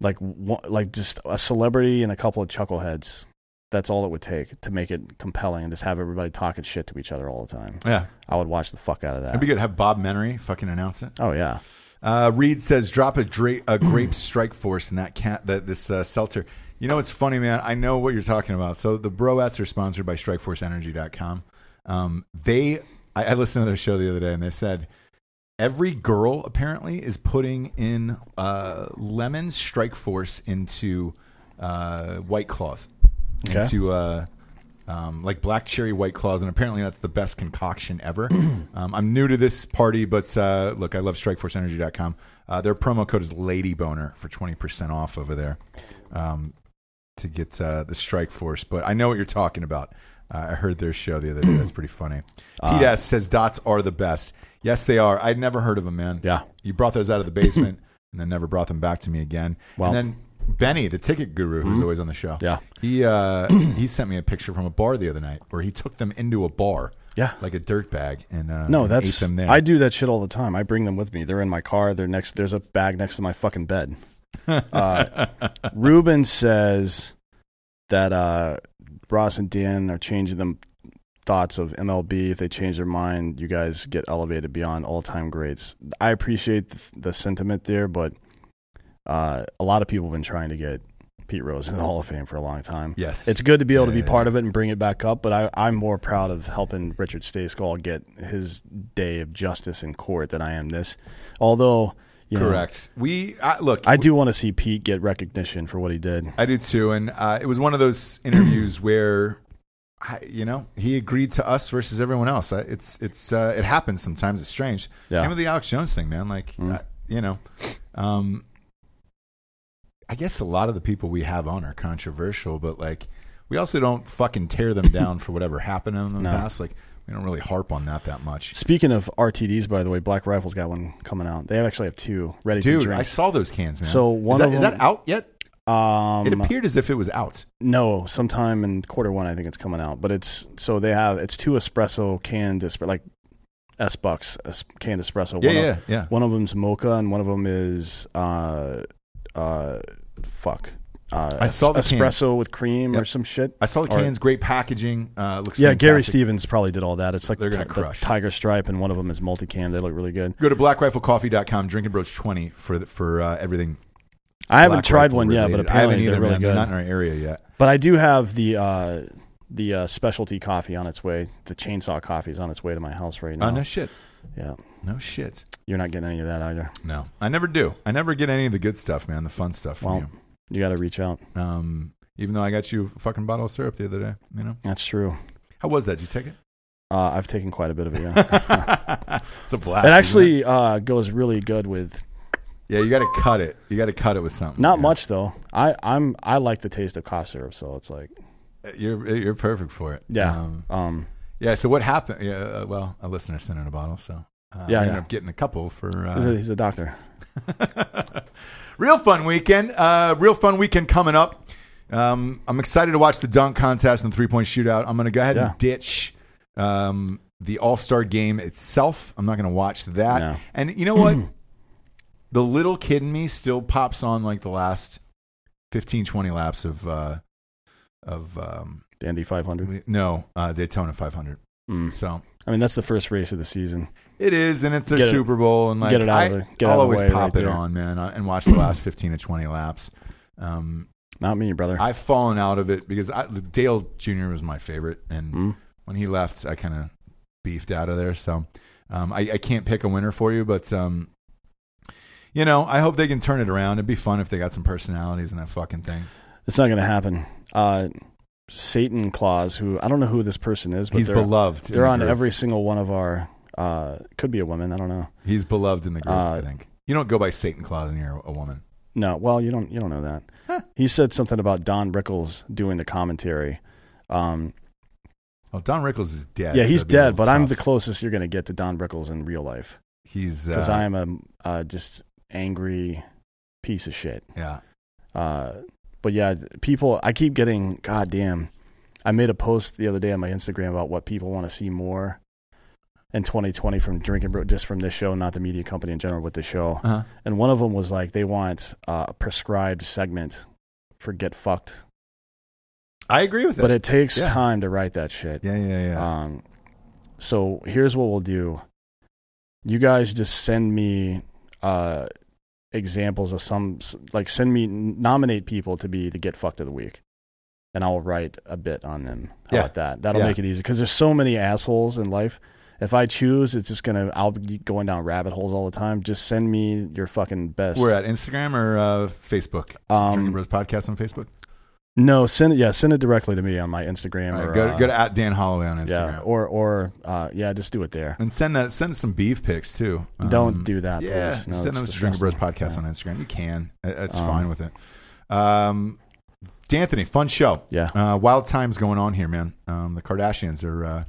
like one, like just a celebrity and a couple of chuckleheads. That's all it would take to make it compelling and just have everybody talking shit to each other all the time. Yeah. I would watch the fuck out of that. It'd be good. to Have Bob Menery fucking announce it. Oh yeah, Uh, Reed says, "Drop a, dra- a grape strike force in that cat that this uh, seltzer." You know, it's funny, man. I know what you're talking about. So the Broettes are sponsored by StrikeForceEnergy.com. Um, they, I, I listened to their show the other day, and they said every girl apparently is putting in uh, lemon Strike Force into uh, White Claws, Okay. into uh, um, like black cherry white claws, and apparently that's the best concoction ever. um, I'm new to this party, but uh, look, I love StrikeForceEnergy.com. Uh, their promo code is LadyBoner for 20% off over there um, to get uh, the Strike Force. But I know what you're talking about. Uh, I heard their show the other day. That's pretty funny. Uh, Pete S says dots are the best. Yes, they are. I'd never heard of them, man. yeah. You brought those out of the basement and then never brought them back to me again. Well- Mm-hmm. and then Benny, the ticket guru, who's always on the show. Yeah. He uh, he sent me a picture from a bar the other night where he took them into a bar, Yeah. like a dirt bag, and uh, No, and that's ate them there. I do that shit all the time. I bring them with me. They're in my car. They're next. There's a bag next to my fucking bed. Uh, Ruben says that uh, Ross and Dan are changing them thoughts of MLB. If they change their mind, you guys get elevated beyond all time greats. I appreciate the, the sentiment there, but uh, a lot of people have been trying to get Pete Rose in the Hall of Fame for a long time. yes, It's good to be able to be Yeah. part of it and bring it back up, but I, I'm more proud of helping Richard Stayskal get his day of justice in court than I am this. Although, you know, correct. We I, look. I do want to see Pete get recognition for what he did. I do too, and uh, it was one of those interviews where. I, you know, he agreed to us versus everyone else. I- It's it's uh, it happens sometimes. It's strange. Yeah. Same with the Alex Jones thing, man. Like, Mm. uh, you know, um, I guess a lot of the people we have on are controversial, but like, we also don't fucking tear them down for whatever happened in the No. past. Like, we don't really harp on that that much. Speaking of RTDs, by the way, Black Rifle's got one coming out. They actually have two ready to Dude, drink. I saw those cans, man. So one is that, of is that out yet? Um, It appeared as if it was out. no, sometime in quarter one, I think it's coming out. But it's so they have it's two espresso canned espresso, like S bucks canned espresso. Yeah, One of- yeah, yeah. One of them's mocha, and one of them is uh, uh, fuck. Uh, I saw the espresso with cream or some shit. I saw the Or- cans, great packaging. Uh, looks Yeah, Gary. Stevens probably did all that. It's like They're the, gonna ti- crush. tiger stripe, and one of them is multicam. They look really good. Go to blackriflecoffee.com, Drinking Bros 20 for the, for uh, everything. I haven't tried one yet, but related. I haven't apparently either, they're really man. good. They're not in our area yet. But I do have the uh, the uh, specialty coffee on its way. The chainsaw coffee is on its way to my house right now. Oh, no shit. Yeah, No shit. you're not getting any of that either. No, I never do. I never get any of the good stuff, man. The fun stuff from Well, you got to reach out. Um, even though I got you a fucking bottle of syrup the other day, you know. That's true. How was that? Did you take it? Uh, I've taken quite a bit of it. Yeah. it's a blast. it actually uh, goes really good with yeah. You got to cut it. You got to cut it with something. not yeah. much though. I I'm I like the taste of cough syrup, so it's like You're you're perfect for it. yeah. Um, Um, yeah. So what happened? Yeah. Uh, well, a listener sent in a bottle, so uh, Yeah, I ended yeah. up getting a couple for. Uh, he's, a, he's a doctor. real fun weekend. Uh, real fun weekend coming up. Um, I'm excited to watch the dunk contest and three point shootout. I'm going to go ahead Yeah. and ditch um, the All Star game itself. I'm not going to watch that. No. And you know what? the little kid in me still pops on like the last 15, 20 laps of uh, of um, The Indy 500. no uh, Daytona 500. Mm. So I mean, that's the first race of the season. it is, and it's their Get Super Bowl, and like get it out I, of the- get I'll out of the always way pop right it there. on, man, uh, and watch the last 15 to 20 laps. Um, Not me, brother. I've fallen out of it because I, Dale Jr. was my favorite, and Mm. when he left, I kind of beefed out of there. So um, I, I can't pick a winner for you, but um, you know, I hope they can turn it around. It'd be fun if they got some personalities in that fucking thing. It's not going to happen. Uh, Satan Claus, who I don't know who this person is, but He's they're, beloved. they're the on group. every single one of our. Uh, could be a woman. I don't know. He's beloved in the group. Uh, I think you don't go by Satan Claus and you're a woman. No, well, you don't. You don't know that. Huh. He said something about Don Rickles doing the commentary. Um, Well, Don Rickles is dead. yeah, he's a dead, but I'm the closest you're going to get to Don Rickles in real life he's because uh, I am a uh, just angry piece of shit. yeah. Uh, but yeah, people, I keep getting, God damn. I made a post the other day on my Instagram about what people want to see more in 2020 from Drinking Bro, just from this show, not the media company in general, with the show. Uh-huh. And one of them was like, they want uh, a prescribed segment for Get Fucked. I agree with it. But it takes Yeah. time to write that shit. yeah, yeah, yeah. Um, so here's what we'll do. You guys just send me uh, examples of some, like send me, nominate people to be the get fucked of the week. And I'll write a bit on them. How Yeah. about that? That'll Yeah. make it easy. Because there's so many assholes in life. If I choose, it's just to, I'll be going down rabbit holes all the time. Just send me your fucking best. We're at Instagram or uh, Facebook. Um, Drinking Bros Podcast on Facebook. No, send it, yeah, send it directly to me on my Instagram. All right, or, go, uh, go to at Dan Hollaway on Instagram. yeah, or, or, uh, yeah, just do it there. and send that send some beef pics too. Don't Um, do that, Yeah, please. No, send them to Drinking Bros. Podcast Yeah. on Instagram. You can. It- It's Um, fine with it. Um, D'Anthony, fun show. Yeah. Uh, wild times going on here, man. Um, the Kardashians are uh,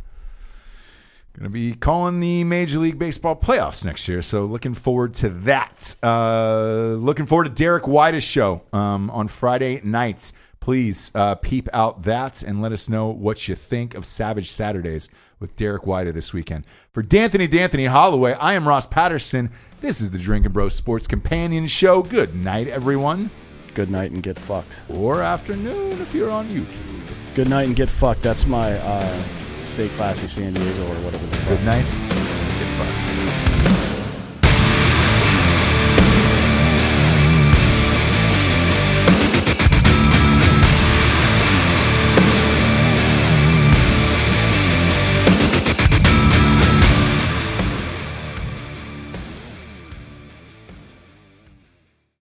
going to be calling the Major League Baseball playoffs next year. So looking forward to that. Uh, looking forward to Derek White's show um, on Friday nights. Please uh, peep out that and let us know what you think of Savage Saturdays with Derek White this weekend. For D'Anthony D'Anthony Hollaway, I am Ross Patterson. This is the Drinking Bros Sports Companion Show. Good night, everyone. Good night and get fucked. Or afternoon if you're on YouTube. Good night and get fucked. That's my uh, stay classy San Diego or whatever. Good night. Get fucked.